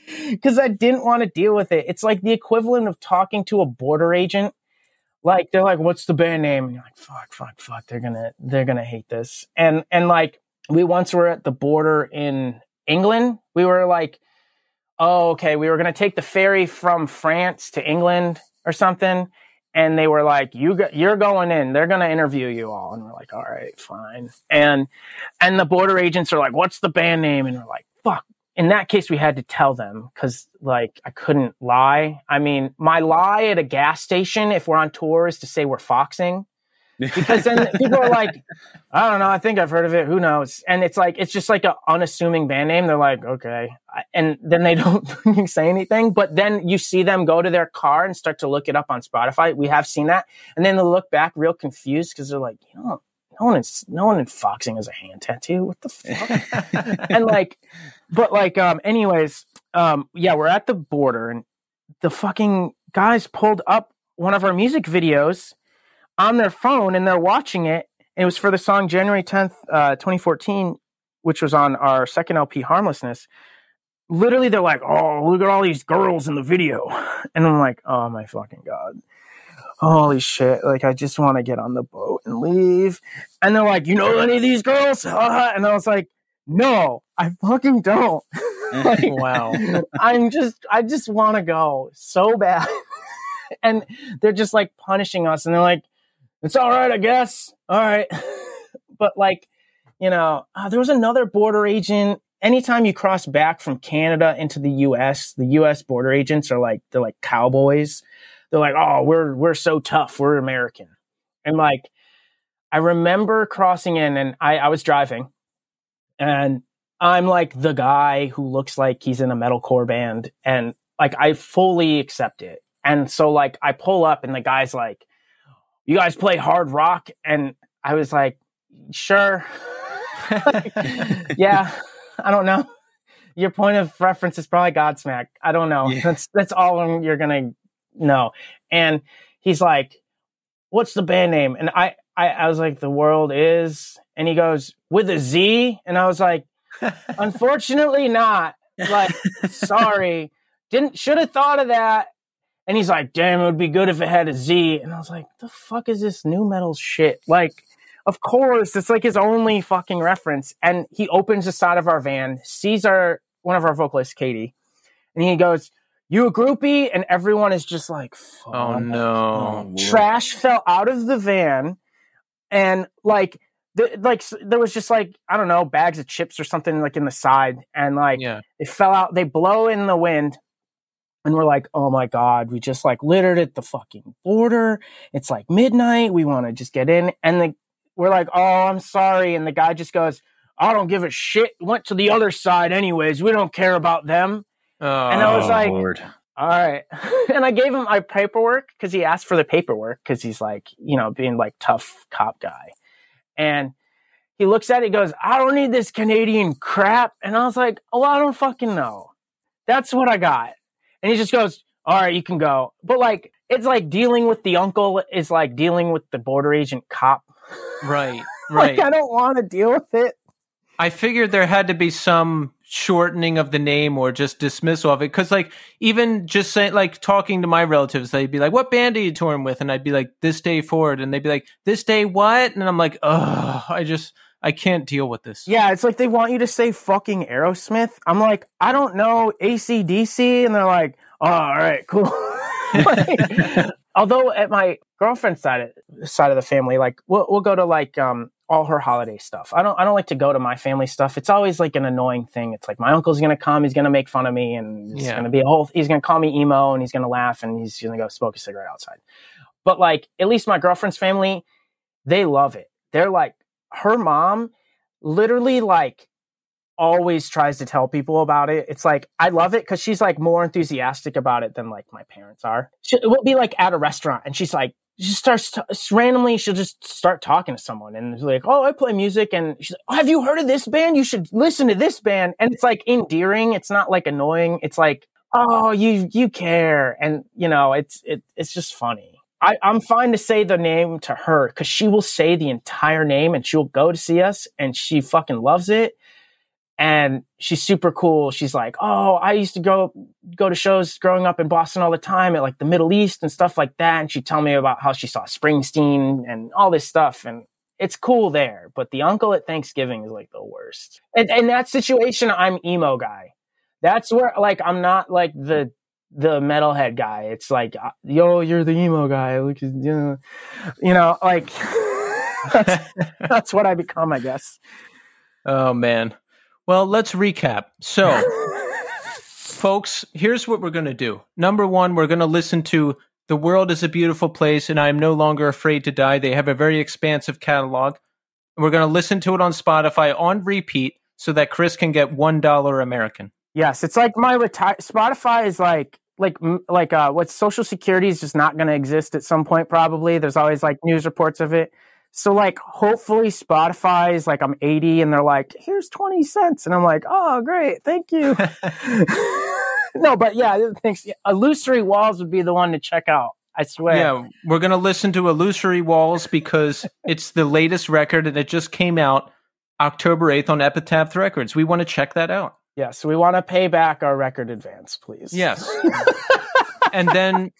because I didn't want to deal with it. It's like the equivalent of talking to a border agent like they're like, "What's the band name?" And you're like, "Fuck, fuck, fuck." They're gonna they're gonna hate this. And and like we once were at the border in England. We were like, "Oh, okay." We were gonna take the ferry from France to England or something. And they were like, "You go, you're going in. They're gonna interview you all." And we're like, "All right, fine." And and the border agents are like, "What's the band name?" And we're like, "Fuck, in that case, we had to tell them because, like, I couldn't lie. I mean, my lie at a gas station, if we're on tour, is to say we're foxing. Because then people are like, I don't know, I think I've heard of it. Who knows? And it's like, it's just like an unassuming band name. They're like, okay. And then they don't say anything. But then you see them go to their car and start to look it up on Spotify. We have seen that. And then they look back real confused because they're like, you know, no one is no one in foxing has a hand tattoo. What the fuck? and like, but like, um, anyways, um, yeah, we're at the border and the fucking guys pulled up one of our music videos on their phone and they're watching it. And it was for the song January 10th, uh, 2014, which was on our second LP, Harmlessness. Literally, they're like, oh, look at all these girls in the video. And I'm like, oh my fucking God holy shit, like I just want to get on the boat and leave. And they're like, you know any of these girls? and I was like, no, I fucking don't. like, wow. I'm just, I just want to go so bad. and they're just like punishing us and they're like, it's all right, I guess. All right. but like, you know, uh, there was another border agent. Anytime you cross back from Canada into the US, the US border agents are like, they're like cowboys they're like, oh, we're we're so tough, we're American, and like, I remember crossing in, and I I was driving, and I'm like the guy who looks like he's in a metalcore band, and like I fully accept it, and so like I pull up, and the guy's like, you guys play hard rock, and I was like, sure, yeah, I don't know your point of reference is probably Godsmack. I don't know. Yeah. That's that's all you're gonna know. And he's like, what's the band name? And I, I, I was like, the world is, and he goes, with a Z. And I was like, unfortunately not. Like, sorry. Didn't, should have thought of that. And he's like, damn, it would be good if it had a Z. And I was like, the fuck is this nu metal shit? Like, of course, it's like his only fucking reference. And he opens the side of our van, sees our, one of our vocalists, Katie, and he goes, you a groupie? And everyone is just like, oh no. Oh, Trash fell out of the van and like, the, like there was just like I don't know bags of chips or something like in the side and like yeah. it fell out they blow in the wind And we're like, oh my God, we just like littered at the fucking border. It's like midnight. We want to just get in. And the, we're like, oh, I'm sorry. And the guy just goes, I don't give a shit. Went to the other side anyways. We don't care about them. Oh, And I was oh, like- Lord. All right. and I gave him my paperwork because he asked for the paperwork because he's like, you know, being like tough cop guy. And he looks at it, he goes, I don't need this Canadian crap. And I was like, oh, I don't fucking know. That's what I got. And he just goes, all right, you can go. But like, it's like dealing with the uncle is like dealing with the border agent cop. right, right. Like, I don't want to deal with it. I figured there had to be some shortening of the name or just dismissal of it. Cause like even just saying like talking to my relatives, they'd be like, What band are you touring with? And I'd be like, This day forward. And they'd be like, This day what? And I'm like, Ugh, I just I can't deal with this. Yeah, it's like they want you to say fucking Aerosmith. I'm like, I don't know ACDC. And they're like, oh, all right, cool. Like, although at my girlfriend's side of, side of the family, like we'll, we'll go to like um, all her holiday stuff. I don't I don't like to go to my family stuff. It's always like an annoying thing. It's like my uncle's gonna come, he's gonna make fun of me, and it's Yeah. gonna be a whole. He's gonna call me emo, and he's gonna laugh, and he's gonna go smoke a cigarette outside. But like at least my girlfriend's family, they love it. They're like her mom, literally like always tries to tell people about it. It's like I love it because she's like more enthusiastic about it than like my parents are. She, we'll be like at a restaurant and she's like she starts to, randomly she'll just start talking to someone and it's like oh I play music and she's like oh, have you heard of this band? You should listen to this band and it's like endearing. It's not like annoying. It's like oh you you care and you know it's it, it's just funny. I, I'm fine to say the name to her because she will say the entire name and she'll go to see us and she fucking loves it and she's super cool. She's like, "Oh, I used to go go to shows growing up in Boston all the time at like the Middle East and stuff like that." And she'd tell me about how she saw Springsteen and all this stuff, and it's cool there. But the uncle at Thanksgiving is like the worst. And in that situation, I'm emo guy. That's where like I'm not like the the metalhead guy. It's like, uh, yo, you're the emo guy. Look, you know, you know, like that's, that's what I become, I guess. Oh man. Well, let's recap. So folks, here's what we're going to do. Number one, we're going to listen to The World is a Beautiful Place and I Am No Longer Afraid to Die. They have a very expansive catalog. We're going to listen to it on Spotify on repeat so that Chris can get $1 American. Yes, it's like my retire. Spotify is like like like uh, what Social Security is just not going to exist at some point. Probably there's always like news reports of it. So like hopefully Spotify is like I'm 80 and they're like here's 20 cents and I'm like oh great thank you. no, but yeah, thanks. Illusory Walls would be the one to check out. I swear. Yeah, we're going to listen to Illusory Walls because it's the latest record and it just came out October 8th on Epitaph Records. We want to check that out. Yeah, so we want to pay back our record advance, please. Yes. and then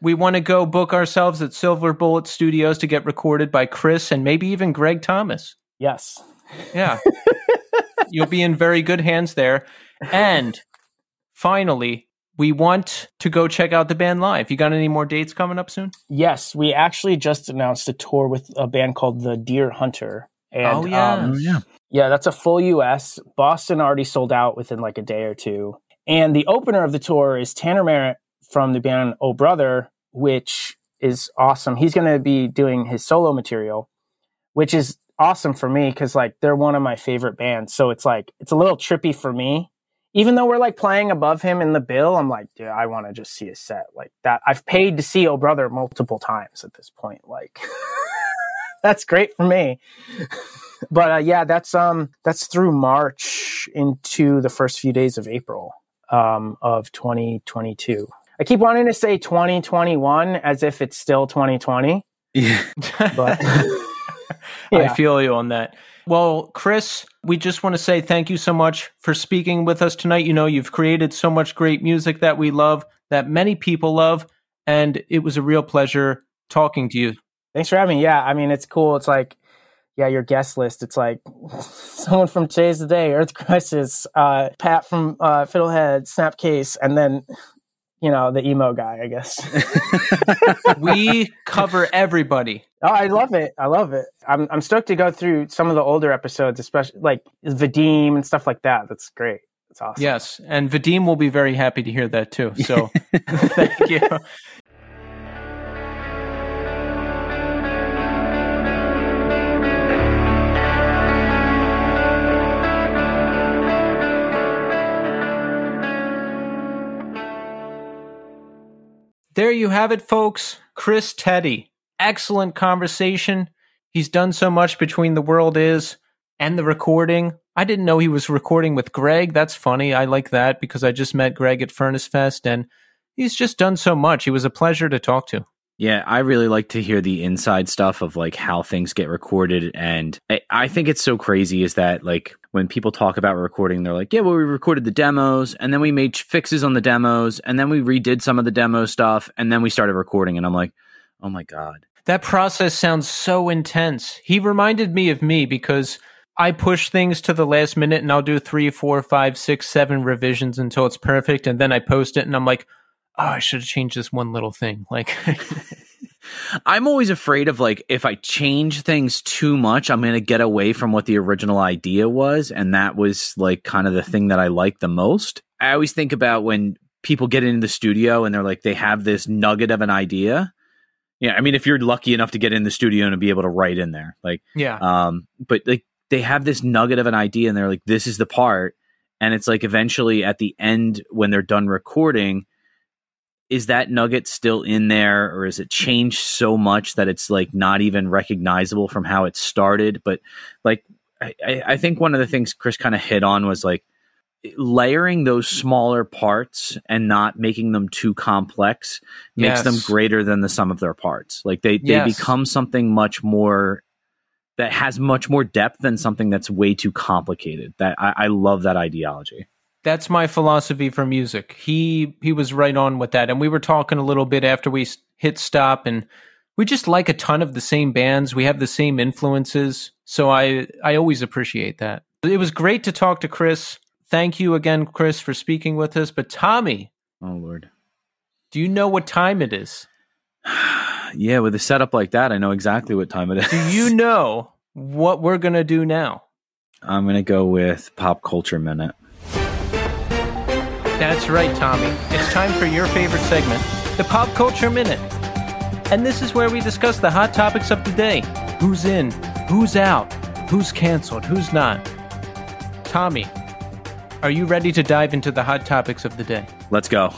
we want to go book ourselves at Silver Bullet Studios to get recorded by Chris and maybe even Greg Thomas. Yes. Yeah. You'll be in very good hands there. And finally, we want to go check out the band live. You got any more dates coming up soon? Yes, we actually just announced a tour with a band called the Deer Hunter. And, Oh, yeah. um, Oh, yeah. yeah, that's a full US. Boston already sold out within like a day or two. And the opener of the tour is Tanner Merritt from the band Oh Brother, which is awesome. He's going to be doing his solo material, which is awesome for me because like they're one of my favorite bands. So it's like, it's a little trippy for me. Even though we're like playing above him in the bill, I'm like, dude, I want to just see a set like that. I've paid to see Oh Brother multiple times at this point. Like, that's great for me. but uh, yeah, that's um that's through March into the first few days of April um, of 2022. I keep wanting to say 2021 as if it's still 2020, Yeah. but I feel you on that. Well, Chris, we just want to say thank you so much for speaking with us tonight. You know, you've created so much great music that we love, that many people love, and it was a real pleasure talking to you. Thanks for having me. Yeah, I mean it's cool. It's like yeah, your guest list. It's like someone from Today's the Day, Earth Crisis, uh, Pat from uh, Fiddlehead, Snapcase, and then you know the emo guy. I guess. We cover everybody. Oh, I love it. I love it. I'm I'm stoked to go through some of the older episodes, especially like Vadim and stuff like that. That's great. That's awesome. Yes, and Vadim will be very happy to hear that too. So thank you. There you have it, folks. Chris Teti. Excellent conversation. He's done so much between the world is and the recording. I didn't know he was recording with Greg. That's funny. I like that because I just met Greg at Furnace Fest and he's just done so much. He was a pleasure to talk to. Yeah, I really like to hear the inside stuff of like how things get recorded. And I, I think it's so crazy is that like when people talk about recording, they're like, yeah, well, we recorded the demos and then we made fixes on the demos and then we redid some of the demo stuff and then we started recording. And I'm like, oh my God. That process sounds so intense. He reminded me of me because I push things to the last minute and I'll do three, four, five, six, seven revisions until it's perfect. And then I post it and I'm like, oh, I should have changed this one little thing. Like, I'm always afraid of like if I change things too much, I'm going to get away from what the original idea was. And that was like kind of the thing that I like the most. I always think about when people get into the studio and they're like, they have this nugget of an idea. Yeah. I mean, if you're lucky enough to get in the studio and be able to write in there, like, yeah. um, but like they have this nugget of an idea and they're like, this is the part. And it's like eventually at the end when they're done recording, is that nugget still in there or is it changed so much that it's like not even recognizable from how it started but like i, I think one of the things chris kind of hit on was like layering those smaller parts and not making them too complex makes Yes. them greater than the sum of their parts like they, they Yes. become something much more that has much more depth than something that's way too complicated that i, I love that ideology That's my philosophy for music. He he was right on with that, and we were talking a little bit after we hit stop, and we just like a ton of the same bands. We have the same influences, so I I always appreciate that. It was great to talk to Chris. Thank you again, Chris, for speaking with us. But Tommy, oh lord do you know what time it is? yeah with a setup like that i know exactly what time it is Do you know what we're gonna do now? I'm gonna go with pop culture minute. That's right, Tommy. It's time for your favorite segment, the Pop Culture Minute. And this is where we discuss the hot topics of the day who's in, who's out, who's canceled, who's not. Tommy, are you ready to dive into the hot topics of the day? Let's go.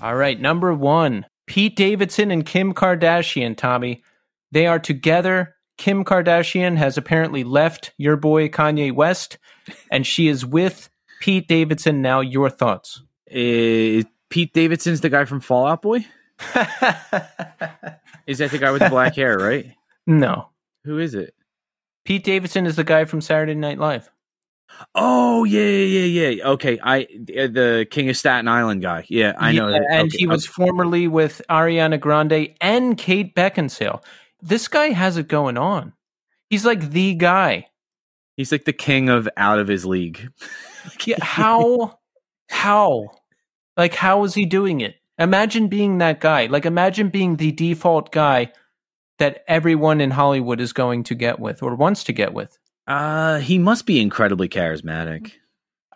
All right, number one Pete Davidson and Kim Kardashian, Tommy. They are together. Kim Kardashian has apparently left your boy Kanye West, and she is with Pete Davidson. Now, your thoughts. Uh, Pete Davidson's the guy from Fall Out Boy. Is that the guy with the black hair? Right? no. Who is it? Pete Davidson is the guy from Saturday Night Live. Oh yeah, yeah, yeah, yeah. Okay, I the King of Staten Island guy. Yeah, I know. Yeah, and Okay, he was formerly with Ariana Grande and Kate Beckinsale. This guy has it going on. He's like the guy. He's like the king of out of his league. Yeah, how? how? Like, how is he doing it? Imagine being that guy. Like, imagine being the default guy that everyone in Hollywood is going to get with or wants to get with. Uh, he must be incredibly charismatic.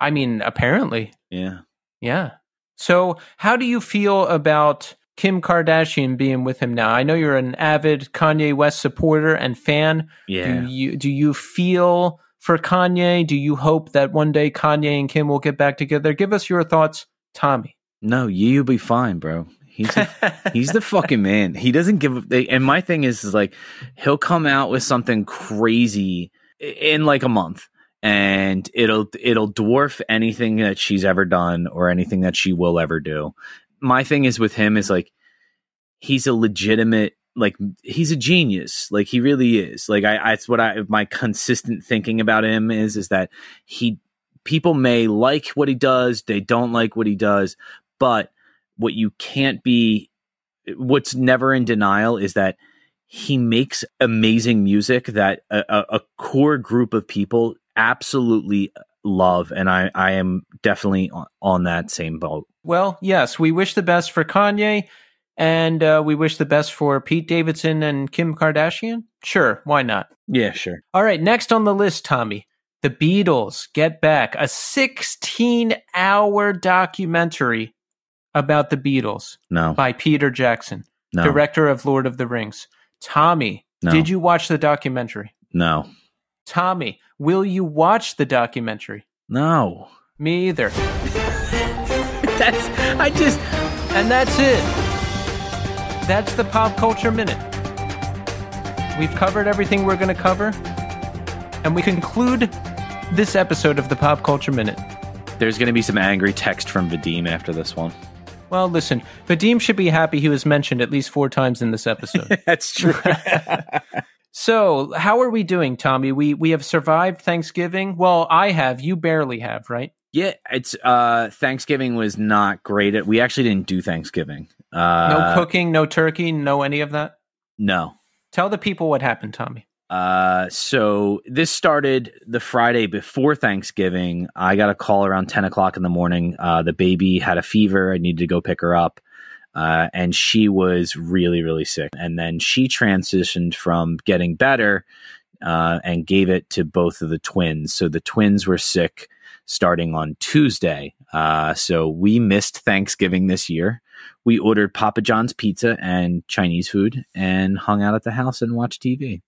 I mean, apparently. Yeah. Yeah. So, how do you feel about Kim Kardashian being with him now? I know you're an avid Kanye West supporter and fan. Yeah. Do you do you feel for Kanye? Do you hope that one day Kanye and Kim will get back together? Give us your thoughts, Tommy. No, you'll be fine, bro. He's a, he's the fucking man. He doesn't give. a- They, and my thing is, is like he'll come out with something crazy in like a month, and it'll it'll dwarf anything that she's ever done or anything that she will ever do. My thing is with him is like he's a legitimate like he's a genius. Like he really is. Like i it's what i my consistent thinking about him is is that he people may like what he does they don't like what he does but what you can't be what's never in denial is that he makes amazing music that a, a, a core group of people absolutely love and i i am definitely on, on that same boat. Well, yes, we wish the best for Kanye, and uh, we wish the best for Pete Davidson and Kim Kardashian. Sure, why not? yeah sure All right, next on the list, Tommy. The Beatles Get Back, a 16 hour documentary about the Beatles No, by Peter Jackson, no, director of Lord of the Rings. Tommy, No. did you watch the documentary? no, Tommy, will you watch the documentary? no. Me either. That's I just And that's it. That's the pop culture minute. We've covered everything we're going to cover, and we conclude this episode of the pop culture minute. there's going to be some angry text from Vadim after this one. Well, listen, Vadim should be happy he was mentioned at least four times in this episode. That's true. so, how are we doing, Tommy? We we have survived Thanksgiving. Well, I have. You barely have, right? yeah, it's uh Thanksgiving was not great. We actually didn't do Thanksgiving. Uh, No cooking, no turkey, no any of that. No. Tell the people what happened, Tommy. Uh, so this started the Friday before Thanksgiving. I got a call around 10 o'clock in the morning. Uh, the baby had a fever. I needed to go pick her up. Uh, and she was really, really sick. And then she transitioned from getting better uh, and gave it to both of the twins. So the twins were sick starting on Tuesday. Uh, so we missed Thanksgiving this year. We ordered Papa John's pizza and Chinese food and hung out at the house and watched TV.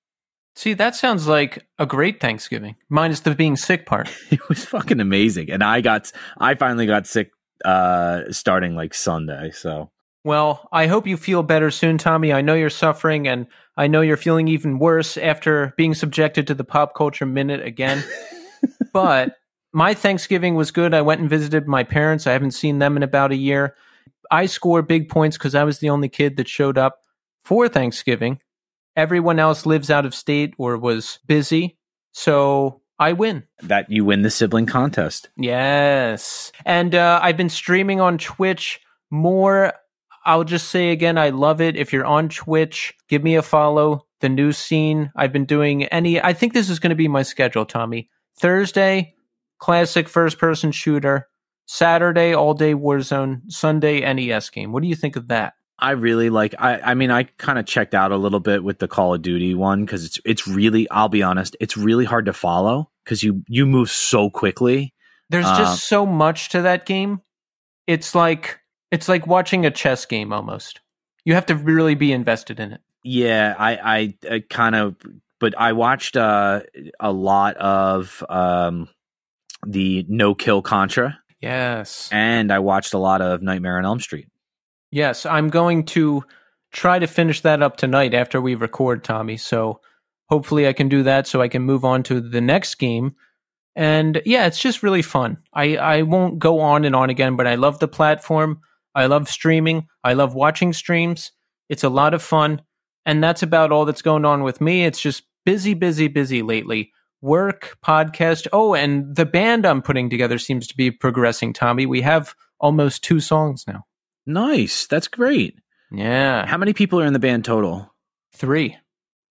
See, that sounds like a great Thanksgiving, minus the being sick part. it was fucking amazing and i got i finally got sick uh starting like sunday so Well, I hope you feel better soon, Tommy. I know you're suffering, and I know you're feeling even worse after being subjected to the pop culture minute again. but my Thanksgiving was good. I went and visited my parents. I haven't seen them in about a year. I scored big points because I was the only kid that showed up for Thanksgiving. Everyone else lives out of state or was busy. So I win. that you win the sibling contest Yes. And uh, I've been streaming on Twitch more. I'll just say again, I love it. If you're on Twitch, give me a follow. The new scene. I've been doing any. I think this is going to be my schedule, Tommy. Thursday, classic first person shooter. Saturday, all day Warzone. Sunday, NES game. What do you think of that? i really like i i mean i kind of checked out a little bit with the call of duty one because it's it's really i'll be honest it's really hard to follow because you you move so quickly There's Uh, just so much to that game. It's like it's like watching a chess game almost. You have to really be invested in it. yeah i i, I kind of but i watched uh a lot of um the no kill contra Yes. and i watched a lot of nightmare on elm street Yes, I'm going to try to finish that up tonight after we record, Tommy. So hopefully I can do that so I can move on to the next game. And yeah, it's just really fun. I, I won't go on and on again, but I love the platform. I love streaming. I love watching streams. It's a lot of fun. And that's about all that's going on with me. It's just busy, busy, busy lately. Work, podcast. Oh, and the band I'm putting together seems to be progressing, Tommy. We have almost two songs now. Nice. That's great. Yeah. How many people are in the band total? Three.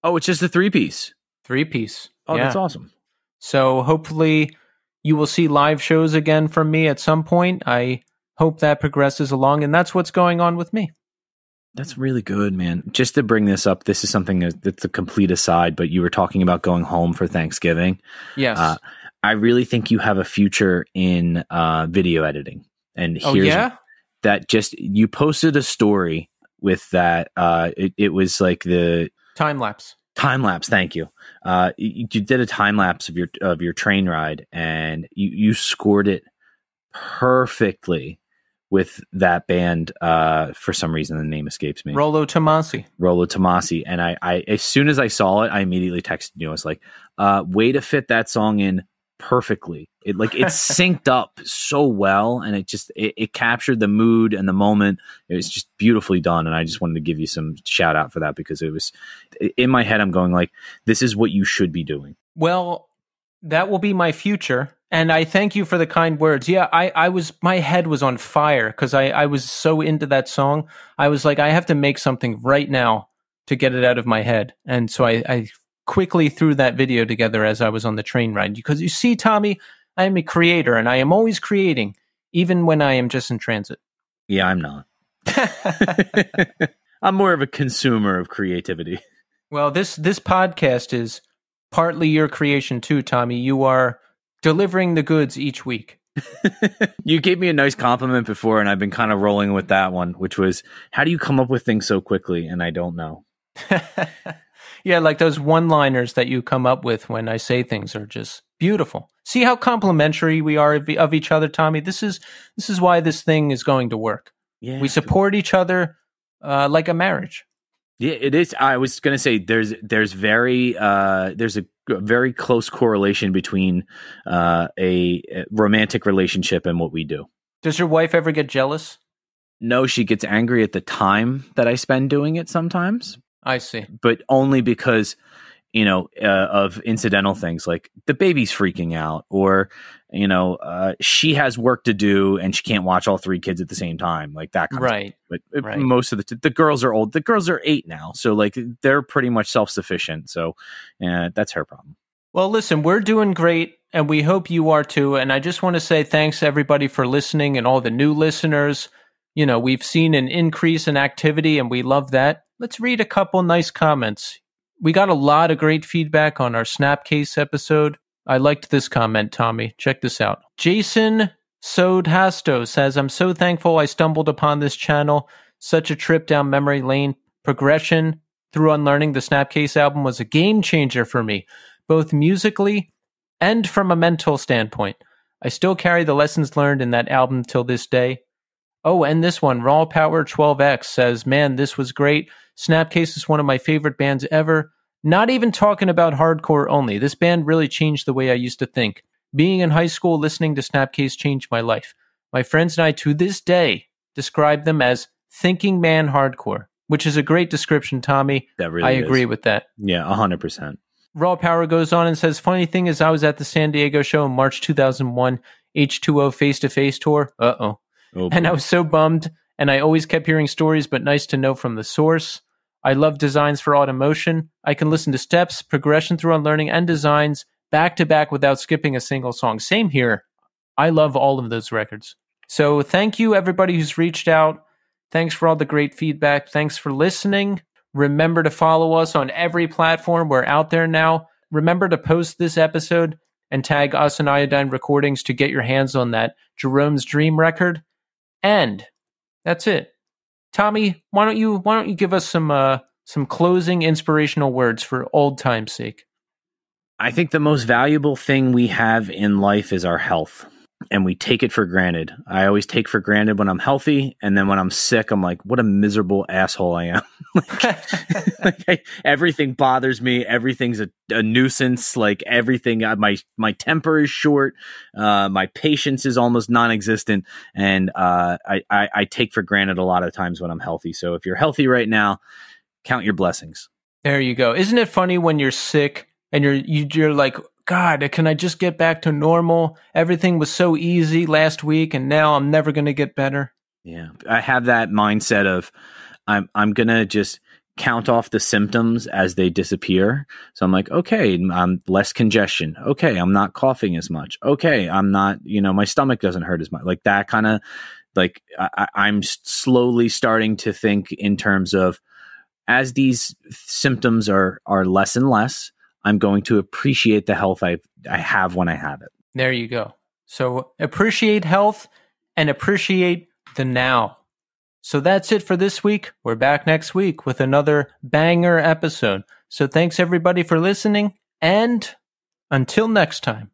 Oh, it's just a three piece. Three piece. Oh, Yeah. that's awesome. So hopefully you will see live shows again from me at some point. I hope that progresses along, and that's what's going on with me. That's really good, man. Just to bring this up, this is something that's a complete aside, but you were talking about going home for Thanksgiving. Yes. Uh, I really think you have a future in uh, video editing. And oh here's yeah. that just you posted a story with that. Uh, it, it was like the Time lapse. time lapse thank you uh you, you did a time lapse of your of your train ride and you you scored it perfectly with that band uh for some reason the name escapes me. Rolo Tomassi. Rolo Tomassi. And I I as soon as I saw it I immediately texted you. I was like uh way to fit that song in perfectly. It like it synced up so well and it just it, it captured the mood and the moment. It was just beautifully done and i just wanted to give you some shout out for that because it was in my head i'm going like this is what you should be doing. Well, that will be my future. And I thank you for the kind words. Yeah, I, I was my head was on fire because I, I was so into that song. I was like, I have to make something right now to get it out of my head. And so I, I quickly threw that video together as I was on the train ride. Because you see, Tommy, I am a creator and I am always creating, even when I am just in transit. yeah i'm not i'm more of a consumer of creativity Well, this this podcast is partly your creation too, Tommy. You are delivering the goods each week. you gave me a nice compliment before, and I've been kind of rolling with that one, which was, "How do you come up with things so quickly?" And I don't know. yeah, like those one-liners that you come up with when I say things are just beautiful. See how complimentary we are of, of each other, Tommy. This is this is why this thing is going to work. Yeah, We support each other uh, like a marriage. Yeah, it is. I was going to say there's there's very uh, there's a very close correlation between uh, a, a romantic relationship and what we do. Does your wife ever get jealous? No, she gets angry at the time that I spend doing it sometimes, I see. but only because you know uh, of incidental things like the baby's freaking out or you know uh, she has work to do and she can't watch all three kids at the same time like that kind of Right. but uh, Right. most of the t- the girls are old. The girls are eight now, so like they're pretty much self sufficient. So uh, that's her problem. Well, listen, we're doing great, and we hope you are too. And I just want to say thanks everybody for listening and all the new listeners. You know, we've seen an increase in activity, and we love that. Let's read a couple nice comments. We got a lot of great feedback on our Snapcase episode. I liked this comment, Tommy. Check this out. Jason Sodhasto says, I'm so thankful I stumbled upon this channel. Such a trip down memory lane. Progression through Unlearning the Snapcase album was a game changer for me, both musically and from a mental standpoint. I still carry the lessons learned in that album till this day. Oh, and this one, Raw Power 12X says, Man, this was great. Snapcase is one of my favorite bands ever. Not even talking about hardcore only. This band really changed the way I used to think. Being in high school, listening to Snapcase changed my life. My friends and I, to this day, describe them as thinking man hardcore, which is a great description, Tommy. That really, I is. agree with that. Yeah, hundred percent. Raw Power goes on and says, Funny thing is, I was at the San Diego show in March 2001 H2O face to face tour. Uh oh. Oh, And I was so bummed, and I always kept hearing stories, but nice to know from the source. I love designs for automotion. I can listen to steps, progression through unlearning, and designs back to back without skipping a single song. Same here. I love all of those records. So thank you, everybody who's reached out. Thanks for all the great feedback. Thanks for listening. Remember to follow us on every platform. We're out there now. Remember to post this episode and tag us and Iodine Recordings to get your hands on that Jerome's Dream record. And that's it. Tommy, why don't you why don't you give us some uh some closing inspirational words for old time's sake? I think the most valuable thing we have in life is our health, and we take it for granted. I always take for granted when I'm healthy, and then when I'm sick, I'm like, "What a miserable asshole I am." like, I- everything bothers me. Everything's a, a nuisance. Like everything, uh, my my temper is short. Uh, my patience is almost non-existent, and uh, I, I I take for granted a lot of times when I'm healthy. So if you're healthy right now, count your blessings. There you go. Isn't it funny when you're sick and you're you, you're like, God, can I just get back to normal? Everything was so easy last week, and now I'm never going to get better. Yeah, I have that mindset of I'm I'm gonna just count off the symptoms as they disappear. So I'm like, okay, I'm less congestion. Okay, I'm not coughing as much. Okay, I'm not, you know, my stomach doesn't hurt as much. Like that kind of, like I- I'm slowly starting to think in terms of as these symptoms are are less and less. I'm going to appreciate the health I I have when I have it. There you go. So appreciate health and appreciate the now. So that's it for this week. We're back next week with another banger episode. So thanks everybody for listening and until next time.